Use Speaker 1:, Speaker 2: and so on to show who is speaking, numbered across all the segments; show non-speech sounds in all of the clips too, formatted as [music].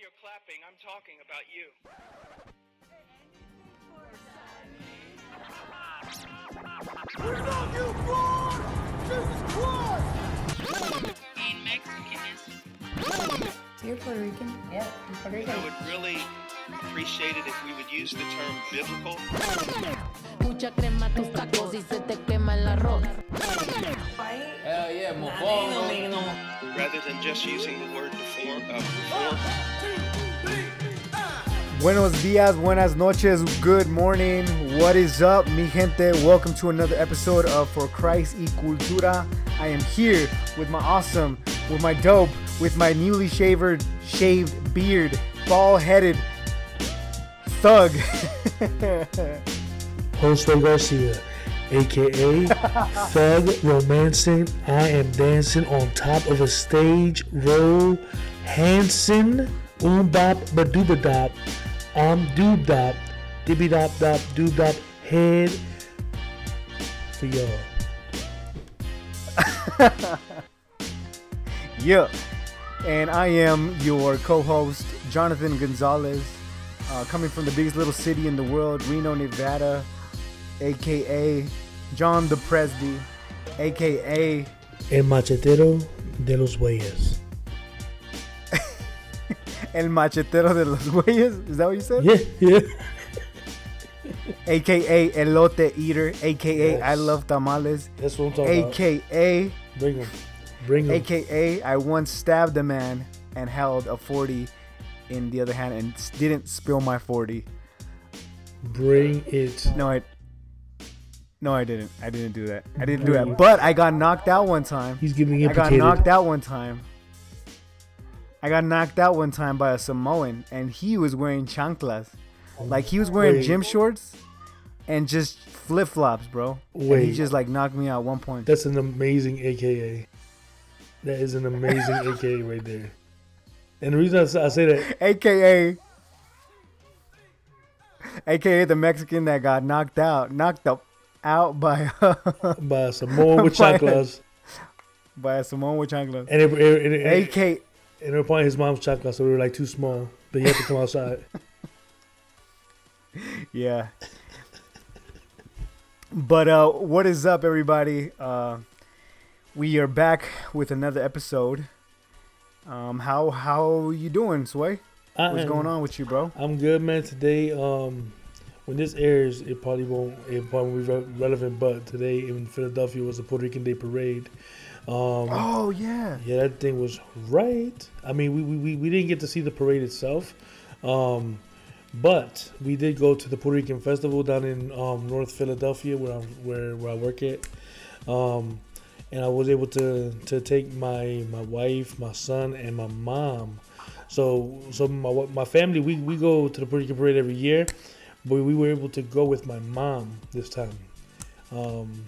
Speaker 1: you're clapping, I'm talking about you.
Speaker 2: Being Mexican is
Speaker 3: You're Puerto Rican?
Speaker 4: Yeah, I'm Puerto Rican.
Speaker 1: I would really appreciate it if we would use the term biblical.
Speaker 5: Mucha crema tus tacos y se te quema el arroz.
Speaker 6: Hell yeah, mofongo.
Speaker 1: rather than just using the word deform, uh, reform.
Speaker 7: Buenos dias, buenas noches, good morning. What is up, mi gente? Welcome to another episode of For Christ y Cultura. I am here with my awesome, with my dope, with my newly shaved, shaved beard, ball-headed thug. [laughs]
Speaker 8: Josue Garcia, aka [laughs] Thug Romancing. I am dancing on top of a stage roll. Hanson, oom bop, badooba dop. I'm doob dop, dibby dop dop, doob dop, head for y'all. [laughs]
Speaker 7: yeah. And I am your co-host, Jonathan Gonzalez, uh, coming from the biggest little city in the world, Reno, Nevada, aka John the Presby, aka
Speaker 8: El machetero de los bueyes. [laughs]
Speaker 7: El Machetero de los Güeyes. Is that what you said?
Speaker 8: Yeah, yeah.
Speaker 7: AKA Elote Eater, AKA
Speaker 8: Yes.
Speaker 7: I Love Tamales,
Speaker 8: That's what I'm talking about.
Speaker 7: AKA
Speaker 8: Bring them. Bring them.
Speaker 7: AKA I once stabbed a man and held a 40 in the other hand and didn't spill my 40.
Speaker 8: Bring it.
Speaker 7: No, I No, I didn't. I didn't do that. I didn't do that. But I got knocked out one time.
Speaker 8: He's getting
Speaker 7: I got knocked out one time. I got knocked out one time by a Samoan and he was wearing chanclas. Oh, like he was wearing
Speaker 8: Wait.
Speaker 7: gym shorts and just flip flops, bro. Wait. And he just like knocked me out one point.
Speaker 8: That's an amazing AKA. That is an amazing AKA right there. And the reason I say, that,
Speaker 7: AKA AKA the Mexican that got knocked out, knocked up out by
Speaker 8: by Samoa with chocolates, [laughs]
Speaker 7: by a Samoan with chanclas.
Speaker 8: and it, it, it, it,
Speaker 7: AK
Speaker 8: and they were probably his mom's chocolates, so they were like too small. But he had to come outside. [laughs]
Speaker 7: Yeah. But uh what is up everybody? Uh we are back with another episode. Um how how you doing, Sway?
Speaker 8: I
Speaker 7: What's
Speaker 8: am-
Speaker 7: going on with you, bro?
Speaker 8: I'm good, man. Today, um, when this airs, it probably won't it probably won't be re- relevant. But today in Philadelphia was the Puerto Rican Day Parade. Um,
Speaker 7: Oh yeah.
Speaker 8: Yeah, that thing was right. I mean, we, we, we, didn't get to see the parade itself, um, but we did go to the Puerto Rican Festival down in um, North Philadelphia, where I where where I work at, um, and I was able to to take my my wife, my son, and my mom. So so my my family we, we go to the Puerto parade every year, but we were able to go with my mom this time. Um,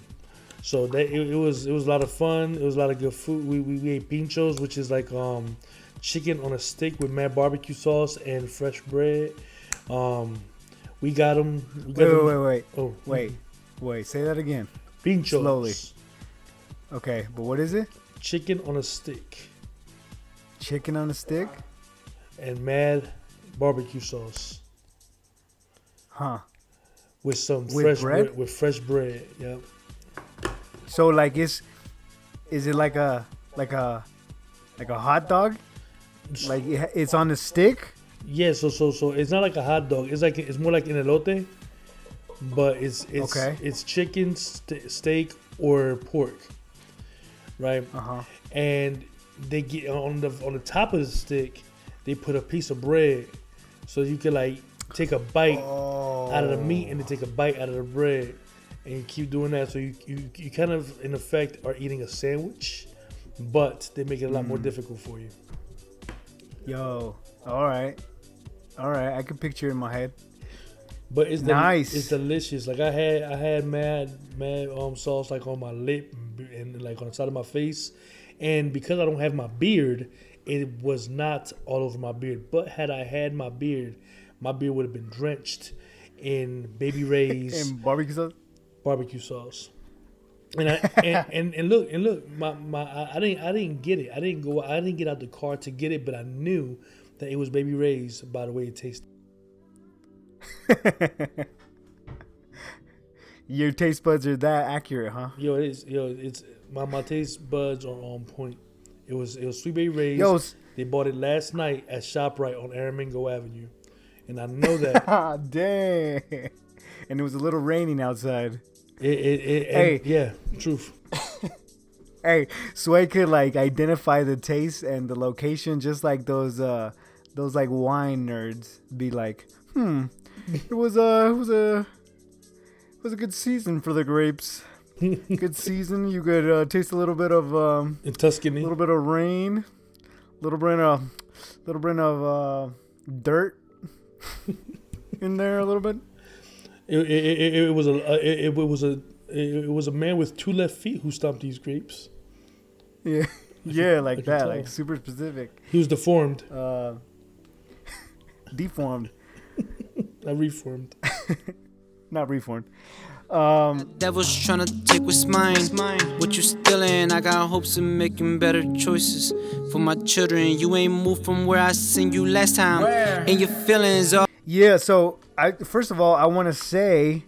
Speaker 8: so that it, it was it was a lot of fun. It was a lot of good food. We, we, we ate pinchos, which is like um, chicken on a stick with mad barbecue sauce and fresh bread. Um, we got them. We got
Speaker 7: Wait, wait,
Speaker 8: 'em-
Speaker 7: wait, wait.
Speaker 8: Oh,
Speaker 7: Wait. Wait, say that again.
Speaker 8: pinchos.
Speaker 7: Slowly. Okay, but what is it?
Speaker 8: Chicken on a stick
Speaker 7: Chicken on a stick?
Speaker 8: and mad barbecue sauce
Speaker 7: Huh.
Speaker 8: with some
Speaker 7: With
Speaker 8: fresh
Speaker 7: bread?
Speaker 8: with fresh bread. Yep.
Speaker 7: So like is is it like a like a like a hot dog? Like it's on a stick?
Speaker 8: Yeah, so so so it's not like a hot dog. It's like it's more like an elote, but it's it's
Speaker 7: Okay.
Speaker 8: it's chicken, st- steak, or pork, right?
Speaker 7: Uh-huh.
Speaker 8: And they get on the on the top of the stick, they put a piece of bread, so you can like take a bite out of the meat and then take a bite out of the bread, and you keep doing that. So you you, you kind of in effect are eating a sandwich, but they make it a lot more difficult for you.
Speaker 7: Yo. All right. All right, I can picture in my head.
Speaker 8: But it's del-
Speaker 7: Nice.
Speaker 8: It's delicious. Like I had, I had mad, mad um sauce like on my lip and like on the side of my face, and because I don't have my beard, it was not all over my beard. But had I had my beard, my beard would have been drenched in Baby [laughs] Ray's
Speaker 7: And barbecue sauce?
Speaker 8: barbecue sauce. And I and, [laughs] and, and look and look, my, my I, I didn't I didn't get it. I didn't go I didn't get out the car to get it, but I knew that it was baby Ray's by the way it tasted. [laughs]
Speaker 7: Your taste buds are that accurate, huh?
Speaker 8: Yo, it is. Yo, it's my my taste buds are on point. It was it was Sweet Baby Ray's.
Speaker 7: Yo,
Speaker 8: they bought it last night at Shoprite on Aramingo Avenue, and I know that [laughs]
Speaker 7: Ah, dang. And it was a little raining outside.
Speaker 8: it. it, it and-
Speaker 7: Hey.
Speaker 8: yeah, truth. [laughs]
Speaker 7: Hey, Sway could like identify the taste and the location just like those uh those like wine nerds be like, hmm, it was a it was a it was a good season for the grapes. [laughs] good season. You could uh, taste a little bit of um
Speaker 8: In Tuscany, a
Speaker 7: little bit of rain, a little bit of little bit of uh dirt [laughs] in there a little bit.
Speaker 8: it, it, it, it was a it, it was a it, was a man with two left feet who stomped these grapes.
Speaker 7: Yeah. [laughs] Yeah, like that, like super specific.
Speaker 8: He was deformed,
Speaker 7: Uh deformed, [laughs]
Speaker 8: not reformed. [laughs]
Speaker 7: not reformed. Um
Speaker 3: Devil's tryna take what's mine. What you stealing? I got hopes of making better choices for my children. You ain't moved from where I seen you last time. And your feelings are.
Speaker 7: Yeah, so I first of all I want to say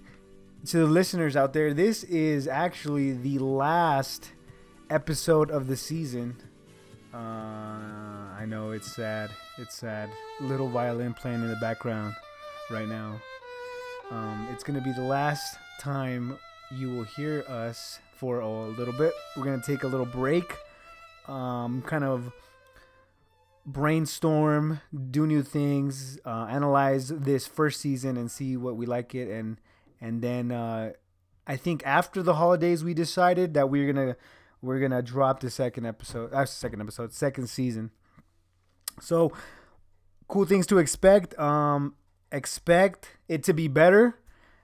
Speaker 7: to the listeners out there, this is actually the last episode of the season. Uh, I know it's sad. It's sad. Little violin playing in the background right now. Um, it's gonna be the last time you will hear us for a little bit. We're gonna take a little break. Um, kind of brainstorm, do new things, uh, analyze this first season and see what we like it, and and then uh, I think after the holidays we decided that we're gonna we're gonna drop the second episode, uh, second episode, second season. So cool things to expect. Um, expect it to be better,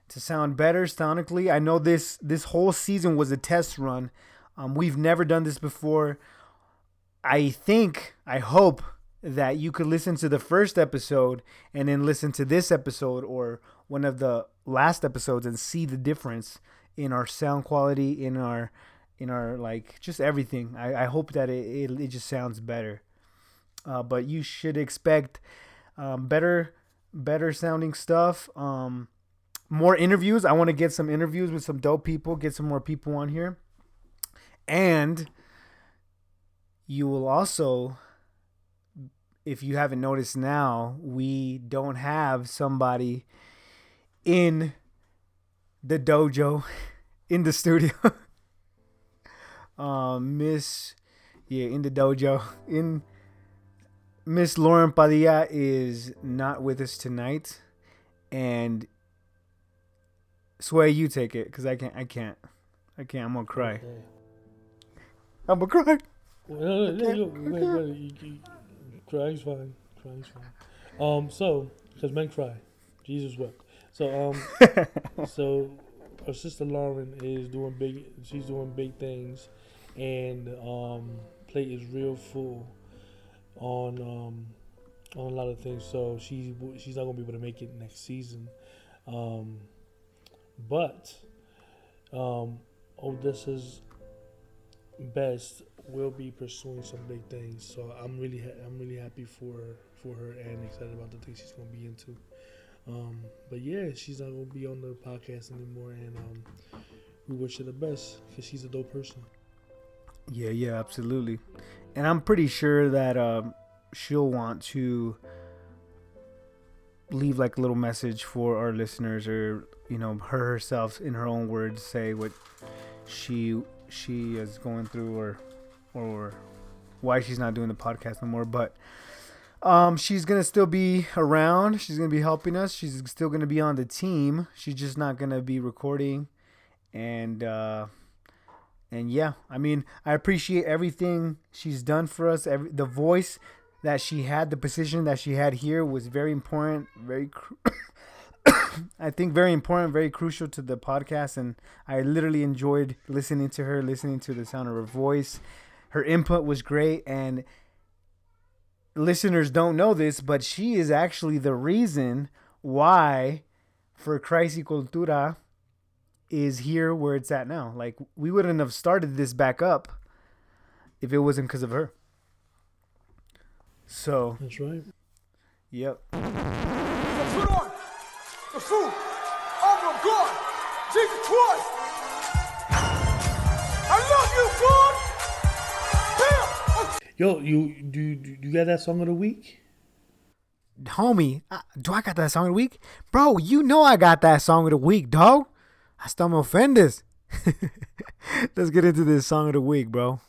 Speaker 7: to sound better sonically. I know this this whole season was a test run. Um, we've never done this before. I think, I hope that you could listen to the first episode and then listen to this episode or one of the last episodes and see the difference in our sound quality, in our, in our like just everything. I, I hope that it, it, it just sounds better. Uh, but you should expect um, better, better sounding stuff. Um, more interviews. I want to get some interviews with some dope people. Get some more people on here, and you will also if you haven't noticed now we don't have somebody in the dojo [laughs] in the studio um [laughs] miss yeah in the dojo [laughs] in miss lauren padilla is not with us tonight and sway you take it because i can't i can't i can't i'm gonna cry i'm gonna cry
Speaker 8: Well, Crying's fine. Crying's fine. Um, so because men cry, Jesus wept. So um, [laughs] so our sister Lauren is doing big. She's doing big things, and um, plate is real full on um on a lot of things. So she she's not gonna be able to make it next season. Um, but um, Odessa's best will be pursuing some big things. So I'm really ha- I'm really happy for for her and excited about the things she's gonna be into. Um, but yeah, she's not gonna be on the podcast anymore, and um, we wish her the best because she's a dope person.
Speaker 7: Yeah, yeah, absolutely. And I'm pretty sure that um, she'll want to leave like a little message for our listeners, or you know, her herself in her own words, say what she she is going through, or or why she's not doing the podcast no more. But um, she's gonna still be around. She's gonna be helping us. She's still gonna be on the team. She's just not gonna be recording, and. uh and yeah, I mean, I appreciate everything she's done for us. Every the voice that she had, the position that she had here was very important, very cru- [coughs] I think very important, very crucial to the podcast and I literally enjoyed listening to her, listening to the sound of her voice. Her input was great and listeners don't know this, but she is actually the reason why for Christ y Cultura is here where it's at now. Like we wouldn't have started this back up if it wasn't because of her. So
Speaker 8: That's right.
Speaker 7: Yep.
Speaker 4: Put on the of God, Jesus Christ. I love you, God.
Speaker 8: Yo, you do do you got that song of the week?
Speaker 7: Homie, do I got that song of the week? Bro, you know I got that song of the week, dog. Hasta me ofendes. [laughs] Let's get into this song of the week, bro.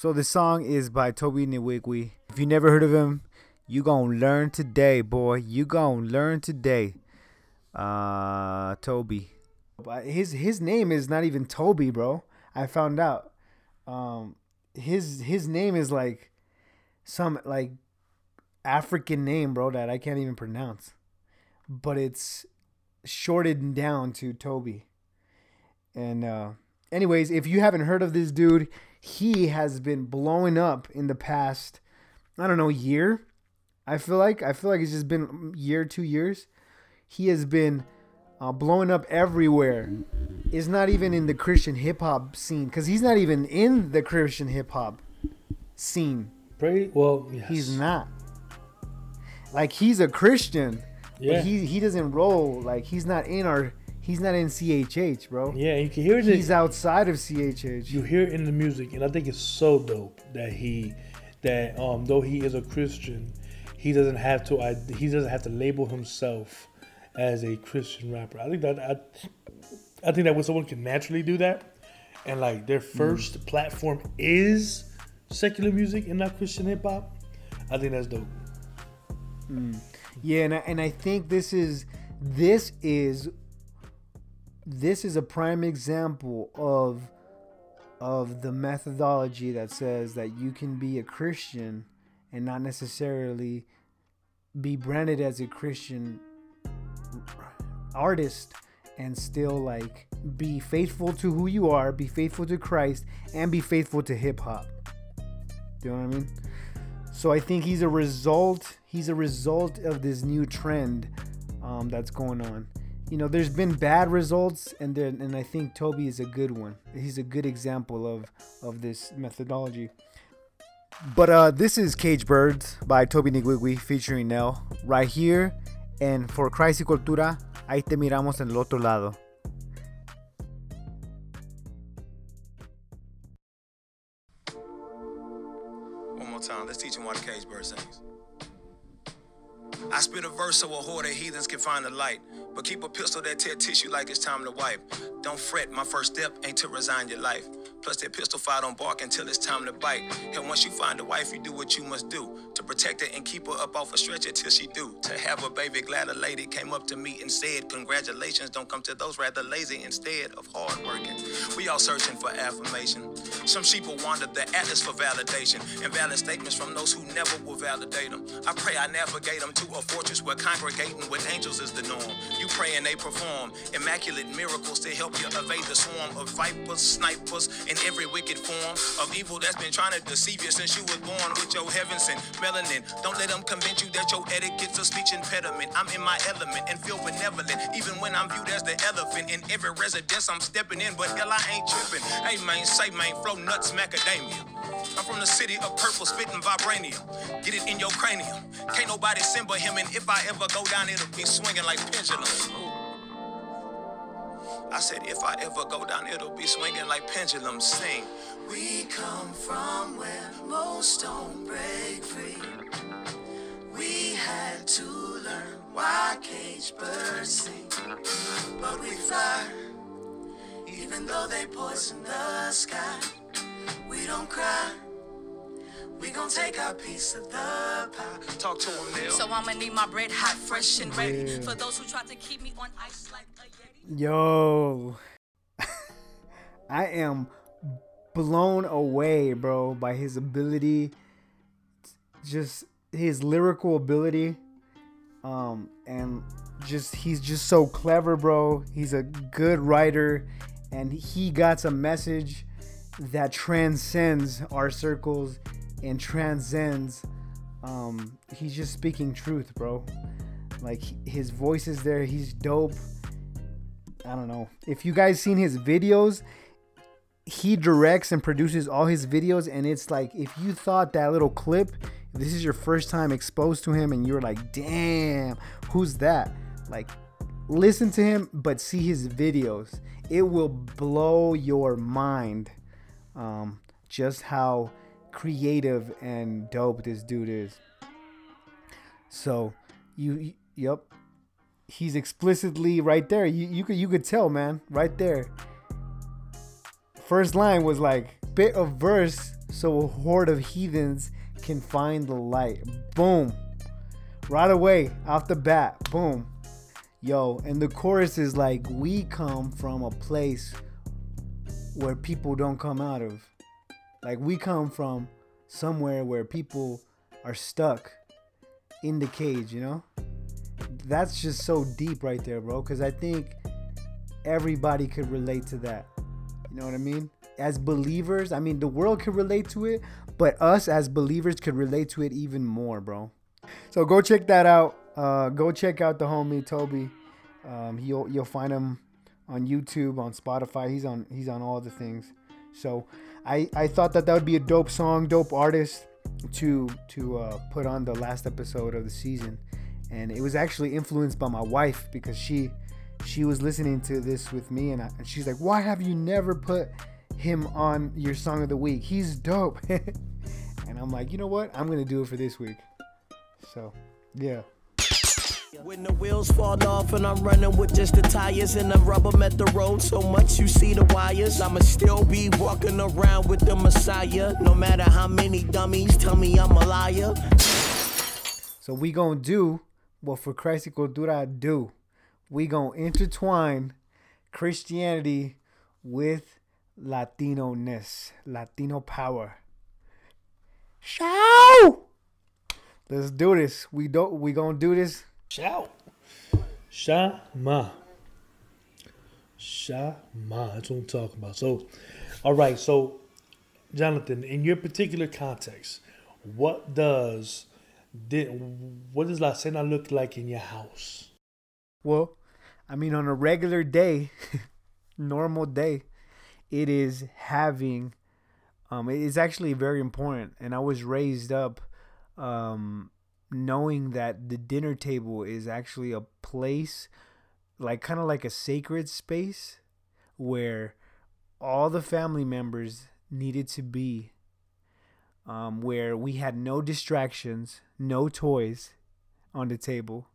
Speaker 7: So the song is by Tobe Nwigwe. If you never heard of him, you gonna learn today, boy. You gonna learn today. Uh, Tobe. But his his name is not even Tobe, bro. I found out. Um, his his name is like some like African name, bro, that I can't even pronounce. But it's shorted down to Tobe. And uh anyways, if you haven't heard of this dude, he has been blowing up in the past I don't know, year. I feel like I feel like it's just been year, 2 years. He has been uh, blowing up everywhere. It's not even in the Christian hip hop scene cuz he's not even in the Christian hip hop scene.
Speaker 8: Pray well, yes.
Speaker 7: He's not. Like he's a Christian,
Speaker 8: Yeah.
Speaker 7: but he he doesn't roll like he's not in our he's not in CHH, bro.
Speaker 8: Yeah, you can hear it.
Speaker 7: He's outside of CHH.
Speaker 8: you hear it in the music, and I think it's so dope that he that um though he is a Christian, he doesn't have to I, he doesn't have to label himself as a Christian rapper. I think that I, I think that when someone can naturally do that, and like their first platform is secular music and not Christian hip hop, I think that's dope.
Speaker 7: Yeah, and I, and I think this is this is this is a prime example of of the methodology that says that you can be a Christian and not necessarily be branded as a Christian artist and still like be faithful to who you are, be faithful to Christ, and be faithful to hip hop. Do you know what I mean? So I think he's a result. He's a result of this new trend um, that's going on. You know, there's been bad results, and there, and I think Tobe is a good one. He's a good example of of this methodology. But uh, this is Cage Birds by Tobe Nwigwe featuring Nell right here, and for Christ y Cultura, ahí te miramos en el otro lado.
Speaker 9: One more time. Let's teach them why the cage bird sings. I spit a verse so a horde of heathens can find the light. But keep a pistol that tear tissue like it's time to wipe. Don't fret, my first step ain't to resign your life. Plus, that pistol fire don't bark until it's time to bite. And once you find a wife, you do what you must do to protect her and keep her up off a stretcher till she do. To have a baby, glad a lady came up to me and said, Congratulations, don't come to those rather lazy instead of hard working. We all searching for affirmation. Some sheep will wander the atlas for validation and valid statements from those who never will validate them. I pray I navigate them to a fortress where congregating with angels is the norm. You pray and they perform immaculate miracles to help you evade the swarm of vipers, snipers, and every wicked form of evil that's been trying to deceive you since you was born with your heavens and melanin. Don't let them convince you that your etiquette's a speech impediment. I'm in my element and feel benevolent, even when I'm viewed as the elephant in every residence I'm stepping in. But hell, I ain't tripping. Hey man, say man, flow nuts, macadamia. I'm from the city of purple, spitting vibranium. Get it in your cranium. Can't nobody send but him, and if I ever go down, it'll be swinging like pendulums. I said, if I ever go down, it'll be swinging like pendulums. Sing. We come from where most don't break free. We had to learn why cage birds sing, but we fly, even though they poison the sky. We don't cry. We gon' take our piece of the pie. Talk to him, Neil.
Speaker 2: So I'ma need my bread hot, fresh, and ready. For those who try to keep me on ice like a Yeti.
Speaker 7: Yo, [laughs] I am blown away, bro, by his ability, just his lyrical ability, um, and just he's just so clever, bro. He's a good writer, and he got some message that transcends our circles and transcends. Um, he's just speaking truth, bro. Like his voice is there. He's dope. I don't know. If you guys seen his videos, he directs and produces all his videos and it's like if you thought that little clip this is your first time exposed to him and you're like damn who's that like listen to him but see his videos it will blow your mind um, just how creative and dope this dude is so you yep he's explicitly right there you, you could you could tell man right there first line was like bit of verse so a horde of heathens can find the light. Boom. Right away, off the bat. Boom. Yo, and the chorus is like, we come from a place where people don't come out of. Like, we come from somewhere where people are stuck in the cage, you know? That's just so deep right there, bro. Because I think everybody could relate to that. You know what I mean? As believers, I mean, the world could relate to it, but us as believers could relate to it even more, bro. So go check that out. Uh, go check out the homie Tobe. Um, you'll you'll find him on YouTube, on Spotify. He's on he's on all the things. So I I thought that that would be a dope song, dope artist to to uh, put on the last episode of the season, and it was actually influenced by my wife because she she was listening to this with me, and, I, and she's like, "Why have you never put him on your song of the week? He's dope." [laughs] and I'm like, you know what? I'm gonna do it for this week. So yeah.
Speaker 10: When the wheels fall off and I'm running with just the tires and the rubber met the road so much you see the wires, I'ma still be walking around with the Messiah. No matter how many dummies tell me I'm a liar.
Speaker 7: So we gonna do what for Christ y Cultura do. We gonna intertwine Christianity with Latino ness, Latino power. Shout! Let's do this. We don't. We gonna do this.
Speaker 8: Shout. Shama. Shama. That's what I'm talking about. So, all right. So, Jonathan, in your particular context, what does did what does La Cena look like in your house?
Speaker 7: Well, I mean, on a regular day, [laughs] normal day, it is having. Um, it is actually very important, and I was raised up, um, knowing that the dinner table is actually a place, like kind of like a sacred space, where all the family members needed to be. Um, where we had no distractions, no toys on the table,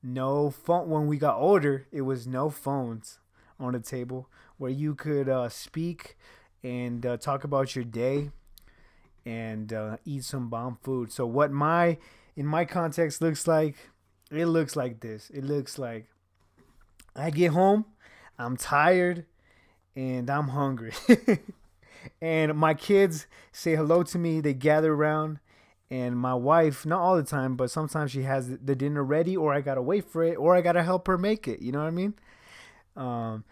Speaker 7: no phone. When we got older, it was no phones on the table where you could uh, speak and uh, talk about your day and uh, eat some bomb food. So what my in my context looks like, it looks like this. It looks like I get home, I'm tired, and I'm hungry. [laughs] and my kids say hello to me. They gather around, and my wife, not all the time, but sometimes she has the dinner ready, or I gotta wait for it, or I gotta help her make it. You know what I mean? Um,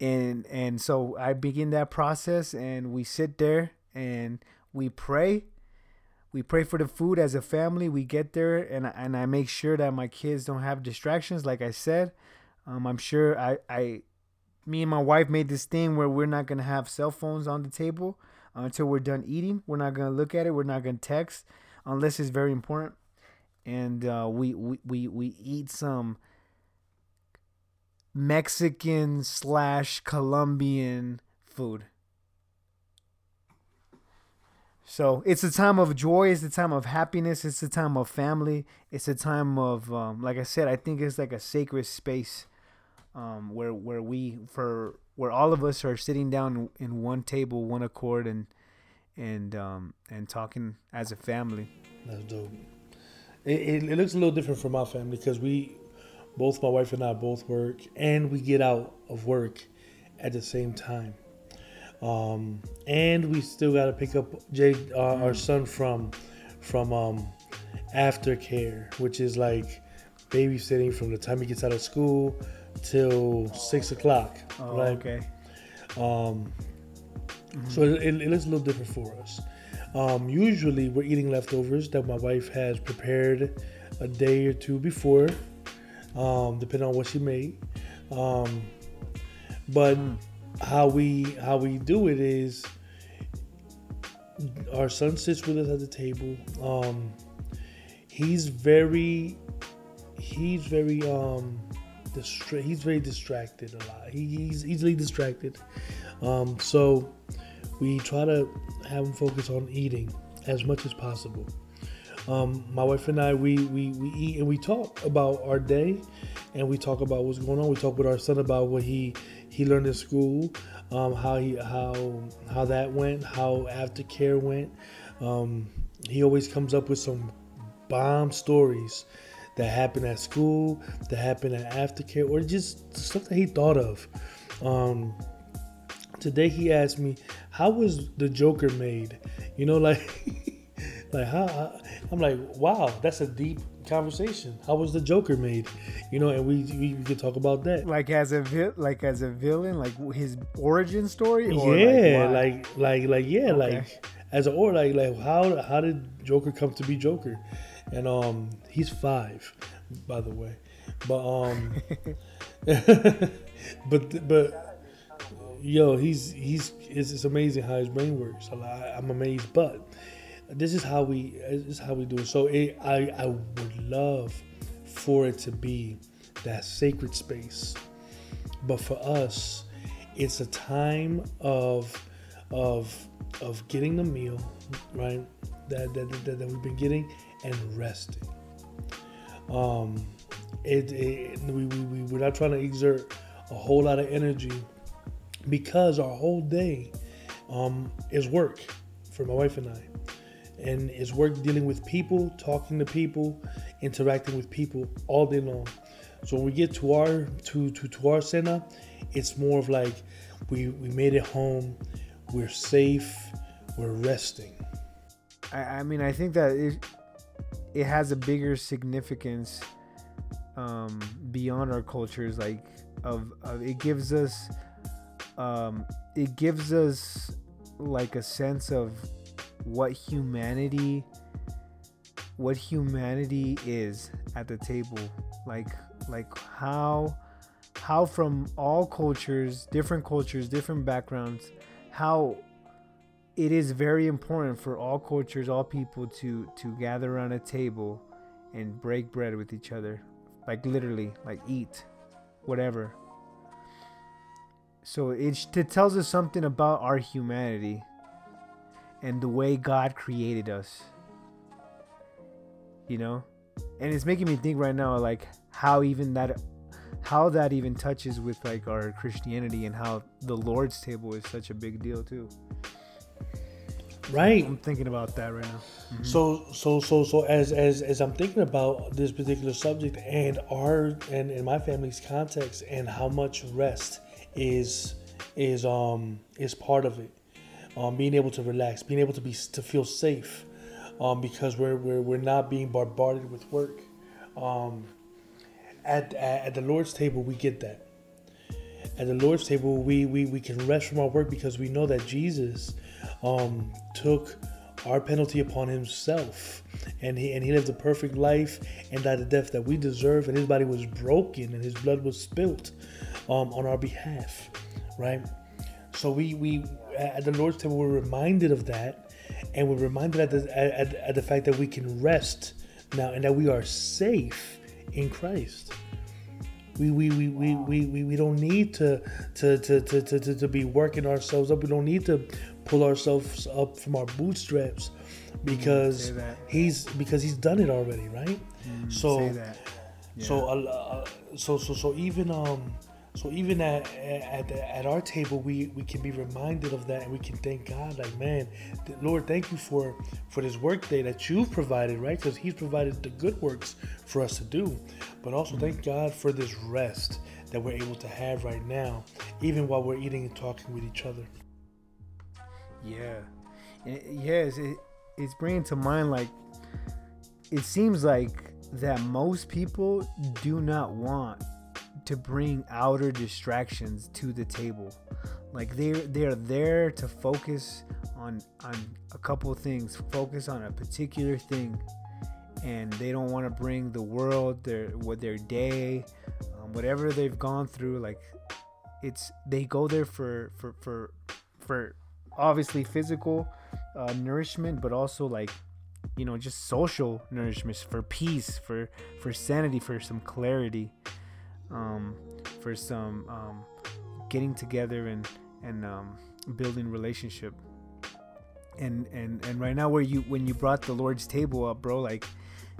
Speaker 7: and and so I begin that process, and we sit there and we pray. We pray for the food as a family. We get there, and and I make sure that my kids don't have distractions. Like I said, um, I'm sure I I me and my wife made this thing where we're not gonna have cell phones on the table until we're done eating. We're not gonna look at it. We're not gonna text unless it's very important. And uh, we, we we we eat some Mexican slash Colombian food. So it's a time of joy. It's a time of happiness. It's a time of family. It's a time of, um, like I said, I think it's like a sacred space um, where where we for where all of us are sitting down in one table, one accord, and and um, and talking as a family.
Speaker 8: That's dope. It, it, it looks a little different for my family because we, both my wife and I, both work, and we get out of work at the same time. Um, and we still got to pick up Jay, uh, our son, from from um, aftercare, which is like babysitting from the time he gets out of school till six o'clock.
Speaker 7: Oh, okay.
Speaker 8: Um, So it, it looks a little different for us. Um, usually, we're eating leftovers that my wife has prepared a day or two before, um, depending on what she made. Um, but how we how we do it is our son sits with us at the table. Um, he's very he's very um distra- he's very distracted a lot. He, he's easily distracted. Um, so we try to have him focus on eating as much as possible. Um, my wife and I, we, we, we eat and we talk about our day and we talk about what's going on. We talk with our son about what he, he learned in school, um, how he, how, how that went, how aftercare went. Um, he always comes up with some bomb stories that happened at school, that happened at aftercare, or just stuff that he thought of. Um, today he asked me, "How was the Joker made?" You know, like, [laughs] like how? I'm like, wow, that's a deep conversation. How was the Joker made? You know, and we we, we could talk about that.
Speaker 7: Like as a vi- like as a villain, like his origin story. Or
Speaker 8: yeah,
Speaker 7: like,
Speaker 8: like, like like yeah,
Speaker 7: Okay.
Speaker 8: like as an or like like how how did Joker come to be Joker? And um, he's five, by the way, but um, [laughs] but but yo, he's he's it's, it's amazing how his brain works. I'm amazed, but this is how we this is how we do it. So it, I I would love for it to be that sacred space, but for us, it's a time of of of getting the meal right that that, that, that we've been getting and resting. Um, it, it we, we, we we're not trying to exert a whole lot of energy because our whole day um, is work for my wife and I, and it's work dealing with people, talking to people, interacting with people all day long. So when we get to our to to, to our center, it's more of like we we made it home, we're safe, we're resting.
Speaker 7: I, I mean, I think that it it has a bigger significance um, beyond our cultures. Like, of, of it gives us, um, it gives us like a sense of what humanity, what humanity is at the table. Like, like how, how from all cultures, different cultures, different backgrounds, how it is very important for all cultures, all people to to gather around a table and break bread with each other, like literally, like eat, whatever. So it it tells us something about our humanity and the way God created us. You know, and it's making me think right now, like how even that, how that even touches with like our Christianity and how the Lord's table is such a big deal too.
Speaker 8: Right.
Speaker 7: I'm thinking about that right now.
Speaker 8: So so so so as as as I'm thinking about this particular subject and our and in my family's context and how much rest is is um is part of it. Um, being able to relax, being able to be to feel safe, um, because we're we're we're not being bombarded with work. Um, at, at at the Lord's table, we get that. At the Lord's table, we we we can rest from our work because we know that Jesus um, took our penalty upon himself and he and he lived a perfect life and died the death that we deserve and his body was broken and his blood was spilt um, on our behalf right so we we at the lord's table we're reminded of that and we're reminded at the at, at the fact that we can rest now and that we are safe in christ we we, we, we, we, we, we don't need to to, to, to, to to be working ourselves up. We don't need to pull ourselves up from our bootstraps because
Speaker 7: say
Speaker 8: he's because he's done it already, right? so
Speaker 7: say that.
Speaker 8: so uh, so so so even um so even at at, at our table we we can be reminded of that and we can thank God like man Lord thank you for for this work day that you've provided right? Because he's provided the good works for us to do. But also thank God for this rest that we're able to have right now even while we're eating and talking with each other.
Speaker 7: Yeah, yes, it, it's bringing to mind like it seems like that most people do not want to bring outer distractions to the table. Like they they're there to focus on on a couple things, focus on a particular thing, and they don't want to bring the world, their what their day, um, whatever they've gone through, like it's they go there for for for for obviously physical uh, nourishment, but also like you know just social nourishment for peace, for for sanity, for some clarity, um, for some um, getting together and and um, building relationship. And and and right now, where you when you brought the Lord's table up, bro, like,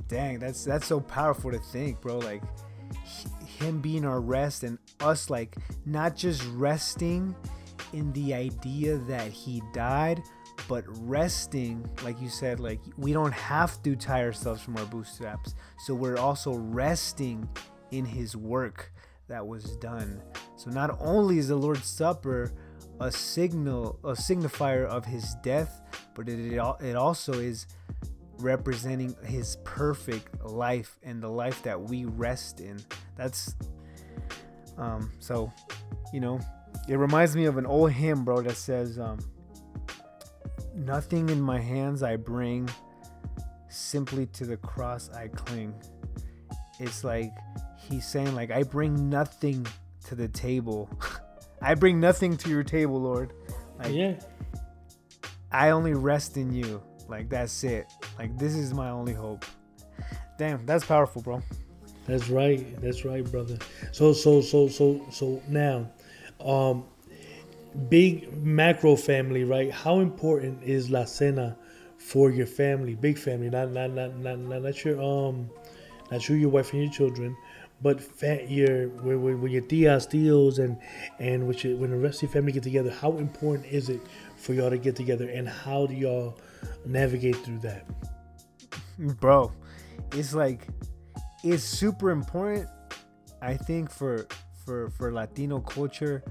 Speaker 7: dang, that's that's so powerful to think, bro. Like, him being our rest and us like not just resting in the idea that he died but resting like you said like we don't have to tie ourselves from our bootstraps so we're also resting in his work that was done. So not only is the lord's supper a signal a signifier of his death but it, it also is representing his perfect life and the life that we rest in. That's um so you know it reminds me of an old hymn bro that says um nothing in my hands i bring simply to the cross i cling. It's like he's saying like i bring nothing to the table. [laughs] I bring nothing to your table lord. Like
Speaker 8: yeah.
Speaker 7: I only rest in you. Like that's it. Like this is my only hope. Damn that's powerful bro.
Speaker 8: That's right. That's right, brother. So so so so so now, um, big macro family, right? How important is La Cena for your family, big family, not not not not not, not your um, not you, your wife and your children, but your when, when your tias, tios, and and with when the rest of your family get together. How important is it for y'all to get together, and how do y'all navigate through that?
Speaker 7: Bro, it's like it's super important i think for for for latino culture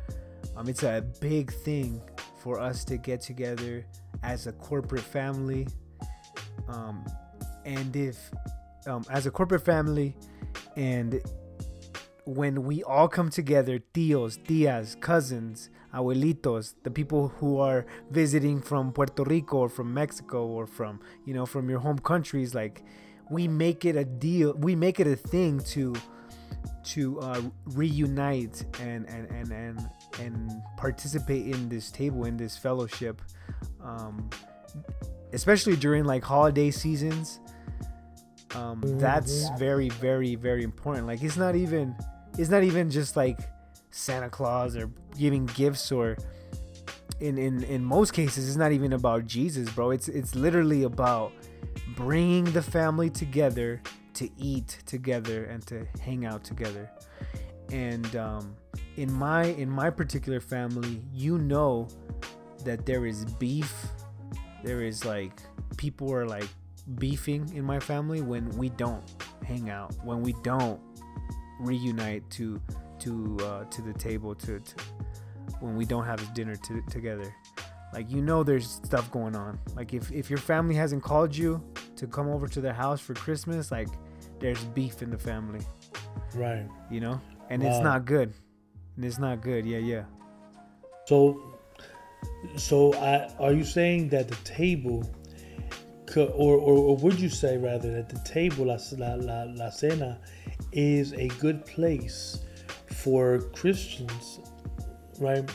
Speaker 7: um it's a big thing for us to get together as a corporate family um and if um as a corporate family and when we all come together tios tias cousins abuelitos the people who are visiting from puerto rico or from mexico or from you know from your home countries like we make it a deal we make it a thing to to uh, reunite and and and and and participate in this table in this fellowship um, especially during like holiday seasons um, that's very very very important. Like it's not even it's not even just like santa claus or giving gifts or in in in most cases it's not even about jesus bro. It's it's literally about bringing the family together to eat together and to hang out together. And um, in my in my particular family you know that there is beef. There is like people are like beefing in my family when we don't hang out when we don't reunite to to uh, to the table to, to when we don't have dinner to, together. Like you know there's stuff going on. Like if, if your family hasn't called you to come over to their house for christmas like there's beef in the family.
Speaker 8: Right.
Speaker 7: You know? And wow. it's not good. And it's not good. Yeah yeah.
Speaker 8: So so I, are you saying that the table or, or, or would you say rather that the table la, la, la, cena is a good place for christians right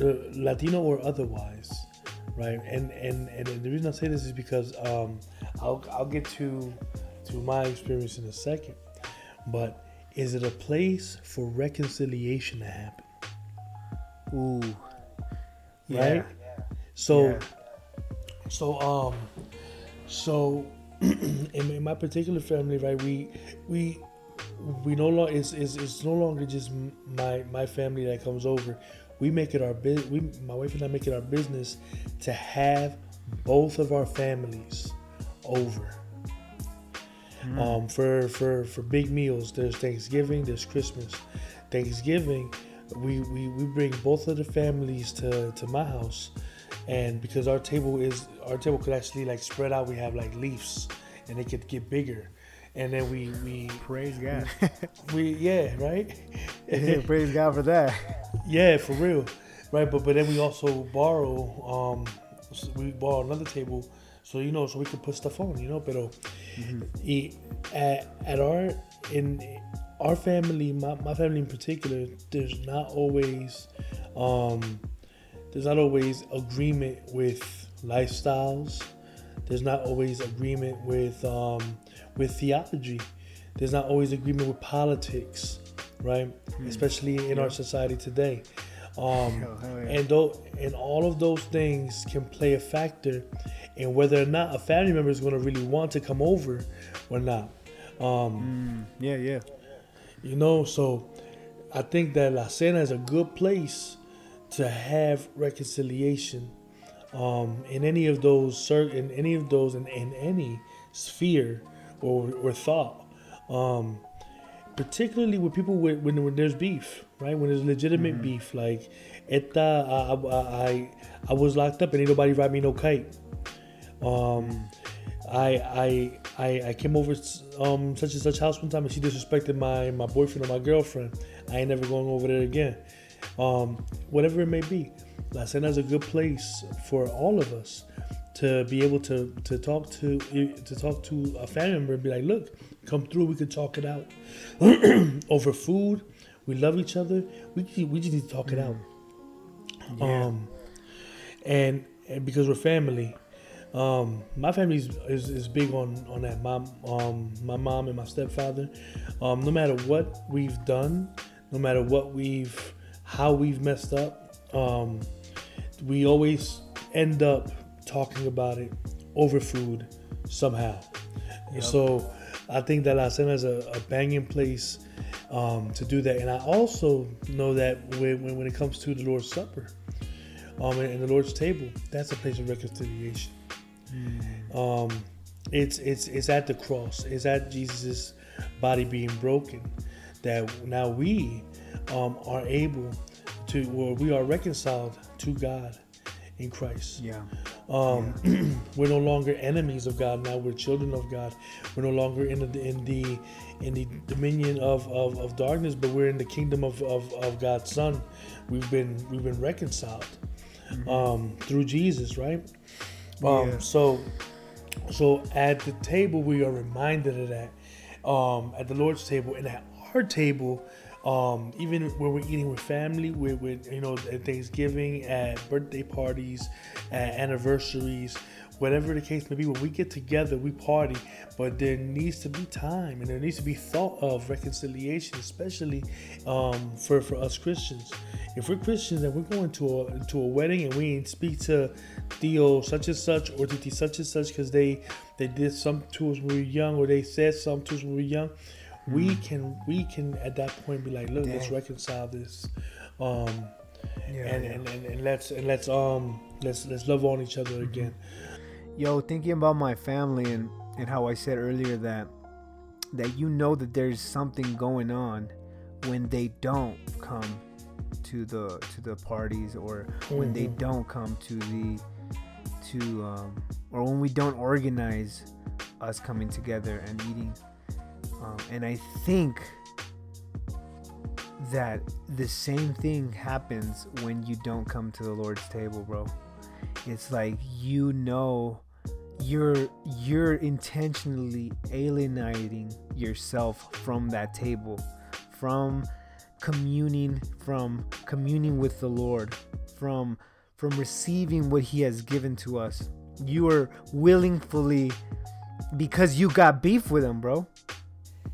Speaker 8: uh, Latino or otherwise, right? And, and and the reason I say this is because um, I'll I'll get to to my experience in a second, but is it a place for reconciliation to happen?
Speaker 7: Ooh,
Speaker 8: yeah. right. So, yeah. so um, so [clears throat] in, my particular family, right, we we we no longer it's, it's, it's no longer just my my family that comes over we make it our business. We, my wife and I, make it our business to have both of our families over. Mm. Um, for for for big meals, there's Thanksgiving, there's Christmas. Thanksgiving, we, we we bring both of the families to to my house, and because our table is our table could actually like spread out, we have like leaves, and it could get bigger and then we we
Speaker 7: praise God. [laughs]
Speaker 8: We, yeah, right. [laughs]
Speaker 7: yeah, praise God for that.
Speaker 8: Yeah, for real, right? But but then we also borrow. Um, we borrow another table, so you know, so we could put stuff on, you know. But mm-hmm. at, at our in our family, my, my family in particular, there's not always, um, there's not always agreement with lifestyles. There's not always agreement with um, with theology. There's not always agreement with politics, right?
Speaker 7: Hmm.
Speaker 8: Especially in our society today. Um,
Speaker 7: yeah.
Speaker 8: and though, and all of those things can play a factor in whether or not a family member is going to really want to come over or not. Um,
Speaker 7: Yeah, yeah.
Speaker 8: you know, so I think that La Cena is a good place to have reconciliation um, in any of those in any of those in, in any sphere or, or thought. Um, particularly with people with, when, when there's beef, right? When there's legitimate beef, like esta, I, I, I, I was locked up and ain't nobody write me no kite. Um, I, I, I, I came over um, such and such house one time and she disrespected my, my boyfriend or my girlfriend. I ain't never going over there again. Um, whatever it may be, La Cena is a good place for all of us to be able to to talk to to talk to a family member and be like, look, come through, we can talk it out [clears throat] over food. We love each other. We just- we just need to talk it out. Um, and, and because we're family, um, my family is, is, is big on on that. My um my mom and my stepfather, um, no matter what we've done, no matter what we've how we've messed up, um, we always end up talking about it over food somehow. So I think that La Cena is a, a banging place um, to do that. And I also know that when, when, when it comes to the Lord's Supper um, and, and the Lord's table, that's a place of reconciliation. Um, it's it's it's at the cross. It's at Jesus' body being broken that now we um, are able to, or we are reconciled to God in Christ.
Speaker 7: Yeah.
Speaker 8: Um, [clears throat] we're no longer enemies of God. Now we're children of God. We're no longer in the in the in the dominion of, of, of darkness, but we're in the kingdom of, of, of God's Son. We've been we've been reconciled um, through Jesus, right? Um,
Speaker 7: Yeah.
Speaker 8: So so at the table we are reminded of that. Um, at the Lord's table and at our table, um, even when we're eating with family, with, with you know at Thanksgiving, at birthday parties, at anniversaries, whatever the case may be, when we get together, we party. But there needs to be time and there needs to be thought of reconciliation, especially um, for for us Christians. If we're Christians and we're going to a to a wedding and we ain't speak to Tío such and such or Titi such and such because they they did some to us when we were young or they said something to us when we were young, we can we can at that point be like, look, let's reconcile this. Um,
Speaker 7: Yeah,
Speaker 8: and,
Speaker 7: yeah.
Speaker 8: And, and, and let's and let's um let's let's love on each
Speaker 7: Mm-hmm.
Speaker 8: other again.
Speaker 7: Yo, thinking about my family and and how I said earlier that that you know that there's something going on when they don't come to the to the parties or when they
Speaker 8: Mhm.
Speaker 7: don't come to the to um or when we don't organize us coming together and eating um, and I think that the same thing happens when you don't come to the Lord's table, bro. It's like you know you're you're intentionally alienating yourself from that table, from communing from communing with the Lord, from from receiving what he has given to us. You are willingly because you got beef with him, bro.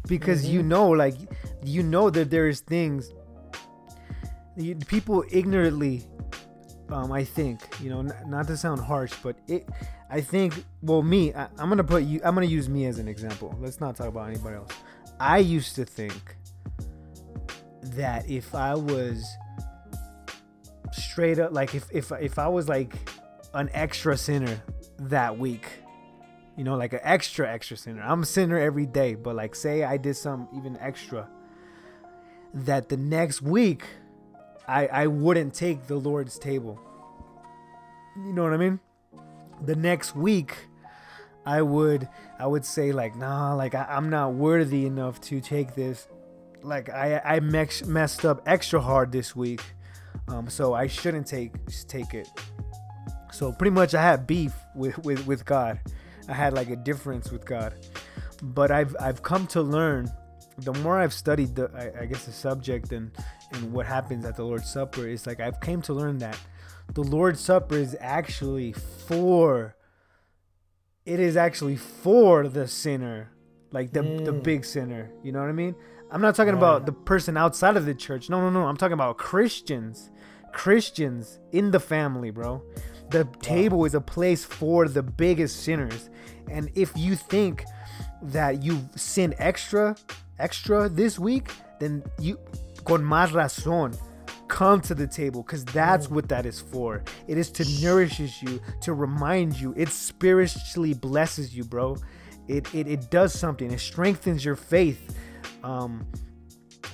Speaker 7: Because you know like you know that there's things you, people ignorantly um, I think you know, n- not to sound harsh, but it. I think, well, me, I, I'm gonna put you. I'm gonna use me as an example. Let's not talk about anybody else. I used to think that if I was straight up, like if if if I was like an extra sinner that week, you know, like an extra extra sinner. I'm a sinner every day, but like say I did some even extra, that the next week I I wouldn't take the Lord's table. You know what I mean? The next week I would I would say like nah like I, I'm not worthy enough to take this. Like I I mex- messed up extra hard this week. Um so I shouldn't take take it. So pretty much I had beef with with with God. I had like a difference with God. But I've I've come to learn the more I've studied the I, I guess the subject and and what happens at the Lord's Supper is like I've came to learn that the Lord's Supper is actually for it is actually for the sinner, like the the
Speaker 8: Mm.
Speaker 7: big sinner. You know what I mean? I'm not talking about the person outside of the church. No, no, no. I'm talking about Christians. Christians in the family, bro. The table is a place for the biggest sinners. And if you think that you've sinned extra, extra this week, then you con más razón come to the table because that's what that is for. It is to nourishes you, to remind you. It spiritually blesses you, bro. It it, it does something. It strengthens your faith. Um,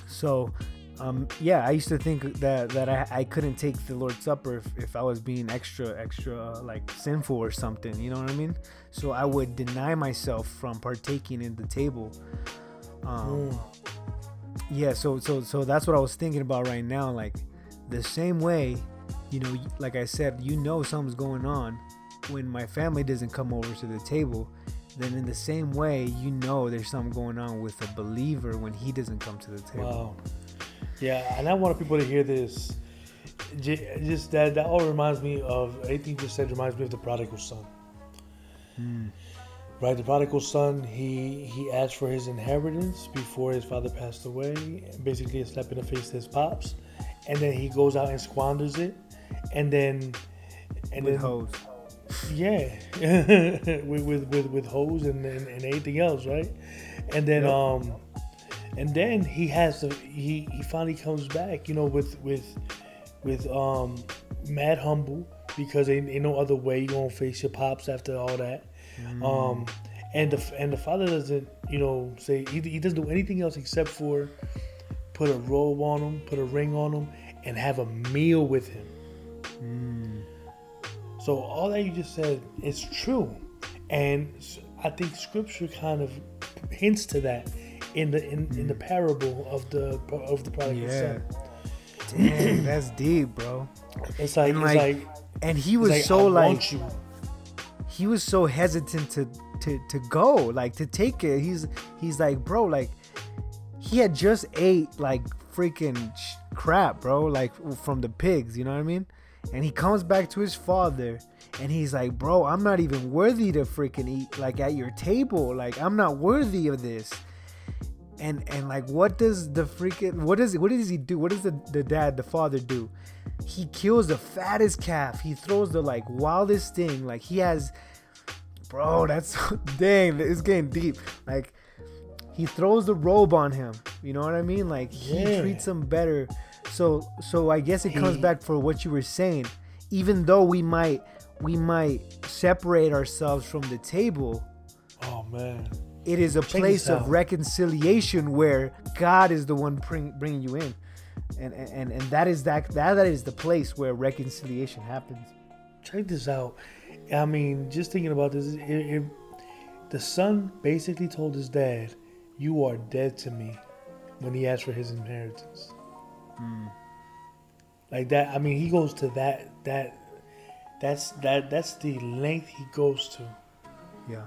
Speaker 7: so um, yeah, I used to think that that I, I couldn't take the Lord's Supper if, if I was being extra extra uh, like sinful or something. You know what I mean? So I would deny myself from partaking in the table. Um, yeah, so so so that's what I was thinking about right now. Like the same way, you know, like I said, you know something's going on when my family doesn't come over to the table. Then in the same way, you know there's something going on with a believer when he doesn't come to the table.
Speaker 8: Wow. Yeah, and I want people to hear this. Just that that all reminds me of anything you just said reminds me of the prodigal son. Right, the prodigal son, he he asked for his inheritance before his father passed away. Basically, a slap in the face to his pops, and then he goes out and squanders it, and then and
Speaker 7: with
Speaker 8: then
Speaker 7: hoes.
Speaker 8: yeah, [laughs] with with with, with hoes and, and, and anything else, right? And then
Speaker 7: Yep.
Speaker 8: um, and then he has to he he finally comes back, you know, with with with um mad humble because ain't, ain't no other way you gonna face your pops after all that. Um, and the and the father doesn't, you know, say he, he doesn't do anything else except for put a robe on him, put a ring on him, and have a meal with him. So all that you just said is true, and I think Scripture kind of hints to that in the in, in the parable of the of the prodigal
Speaker 7: Yeah.
Speaker 8: son.
Speaker 7: Dang, that's deep, bro.
Speaker 8: It's like
Speaker 7: And
Speaker 8: it's
Speaker 7: like,
Speaker 8: like
Speaker 7: and he was
Speaker 8: like,
Speaker 7: so like he was so hesitant to to to go like to take it he's he's like bro like he had just ate like freaking crap bro like from the pigs you know what i mean and he comes back to his father and he's like bro i'm not even worthy to freaking eat like at your table like i'm not worthy of this and and like what does the freaking what does what does he do? What does the, the dad the father do? He kills the fattest calf. He throws the like wildest thing. Like he has bro that's [laughs] dang it's getting deep. Like he throws the robe on him. You know what i mean? Like he
Speaker 8: Yeah.
Speaker 7: treats him better. So so i guess it comes back for what you were saying. Even though we might we might separate ourselves from the table
Speaker 8: Oh man,
Speaker 7: it is a
Speaker 8: Check
Speaker 7: place of reconciliation where God is the one bring, bringing you in, and and and that is that that that is the place where reconciliation happens.
Speaker 8: check this out. I mean, just thinking about this, it, it, the son basically told his dad, "You are dead to me," when he asked for his inheritance. Hmm. Like that. I mean, he goes to that that that's that that's the length he goes to.
Speaker 7: Yeah,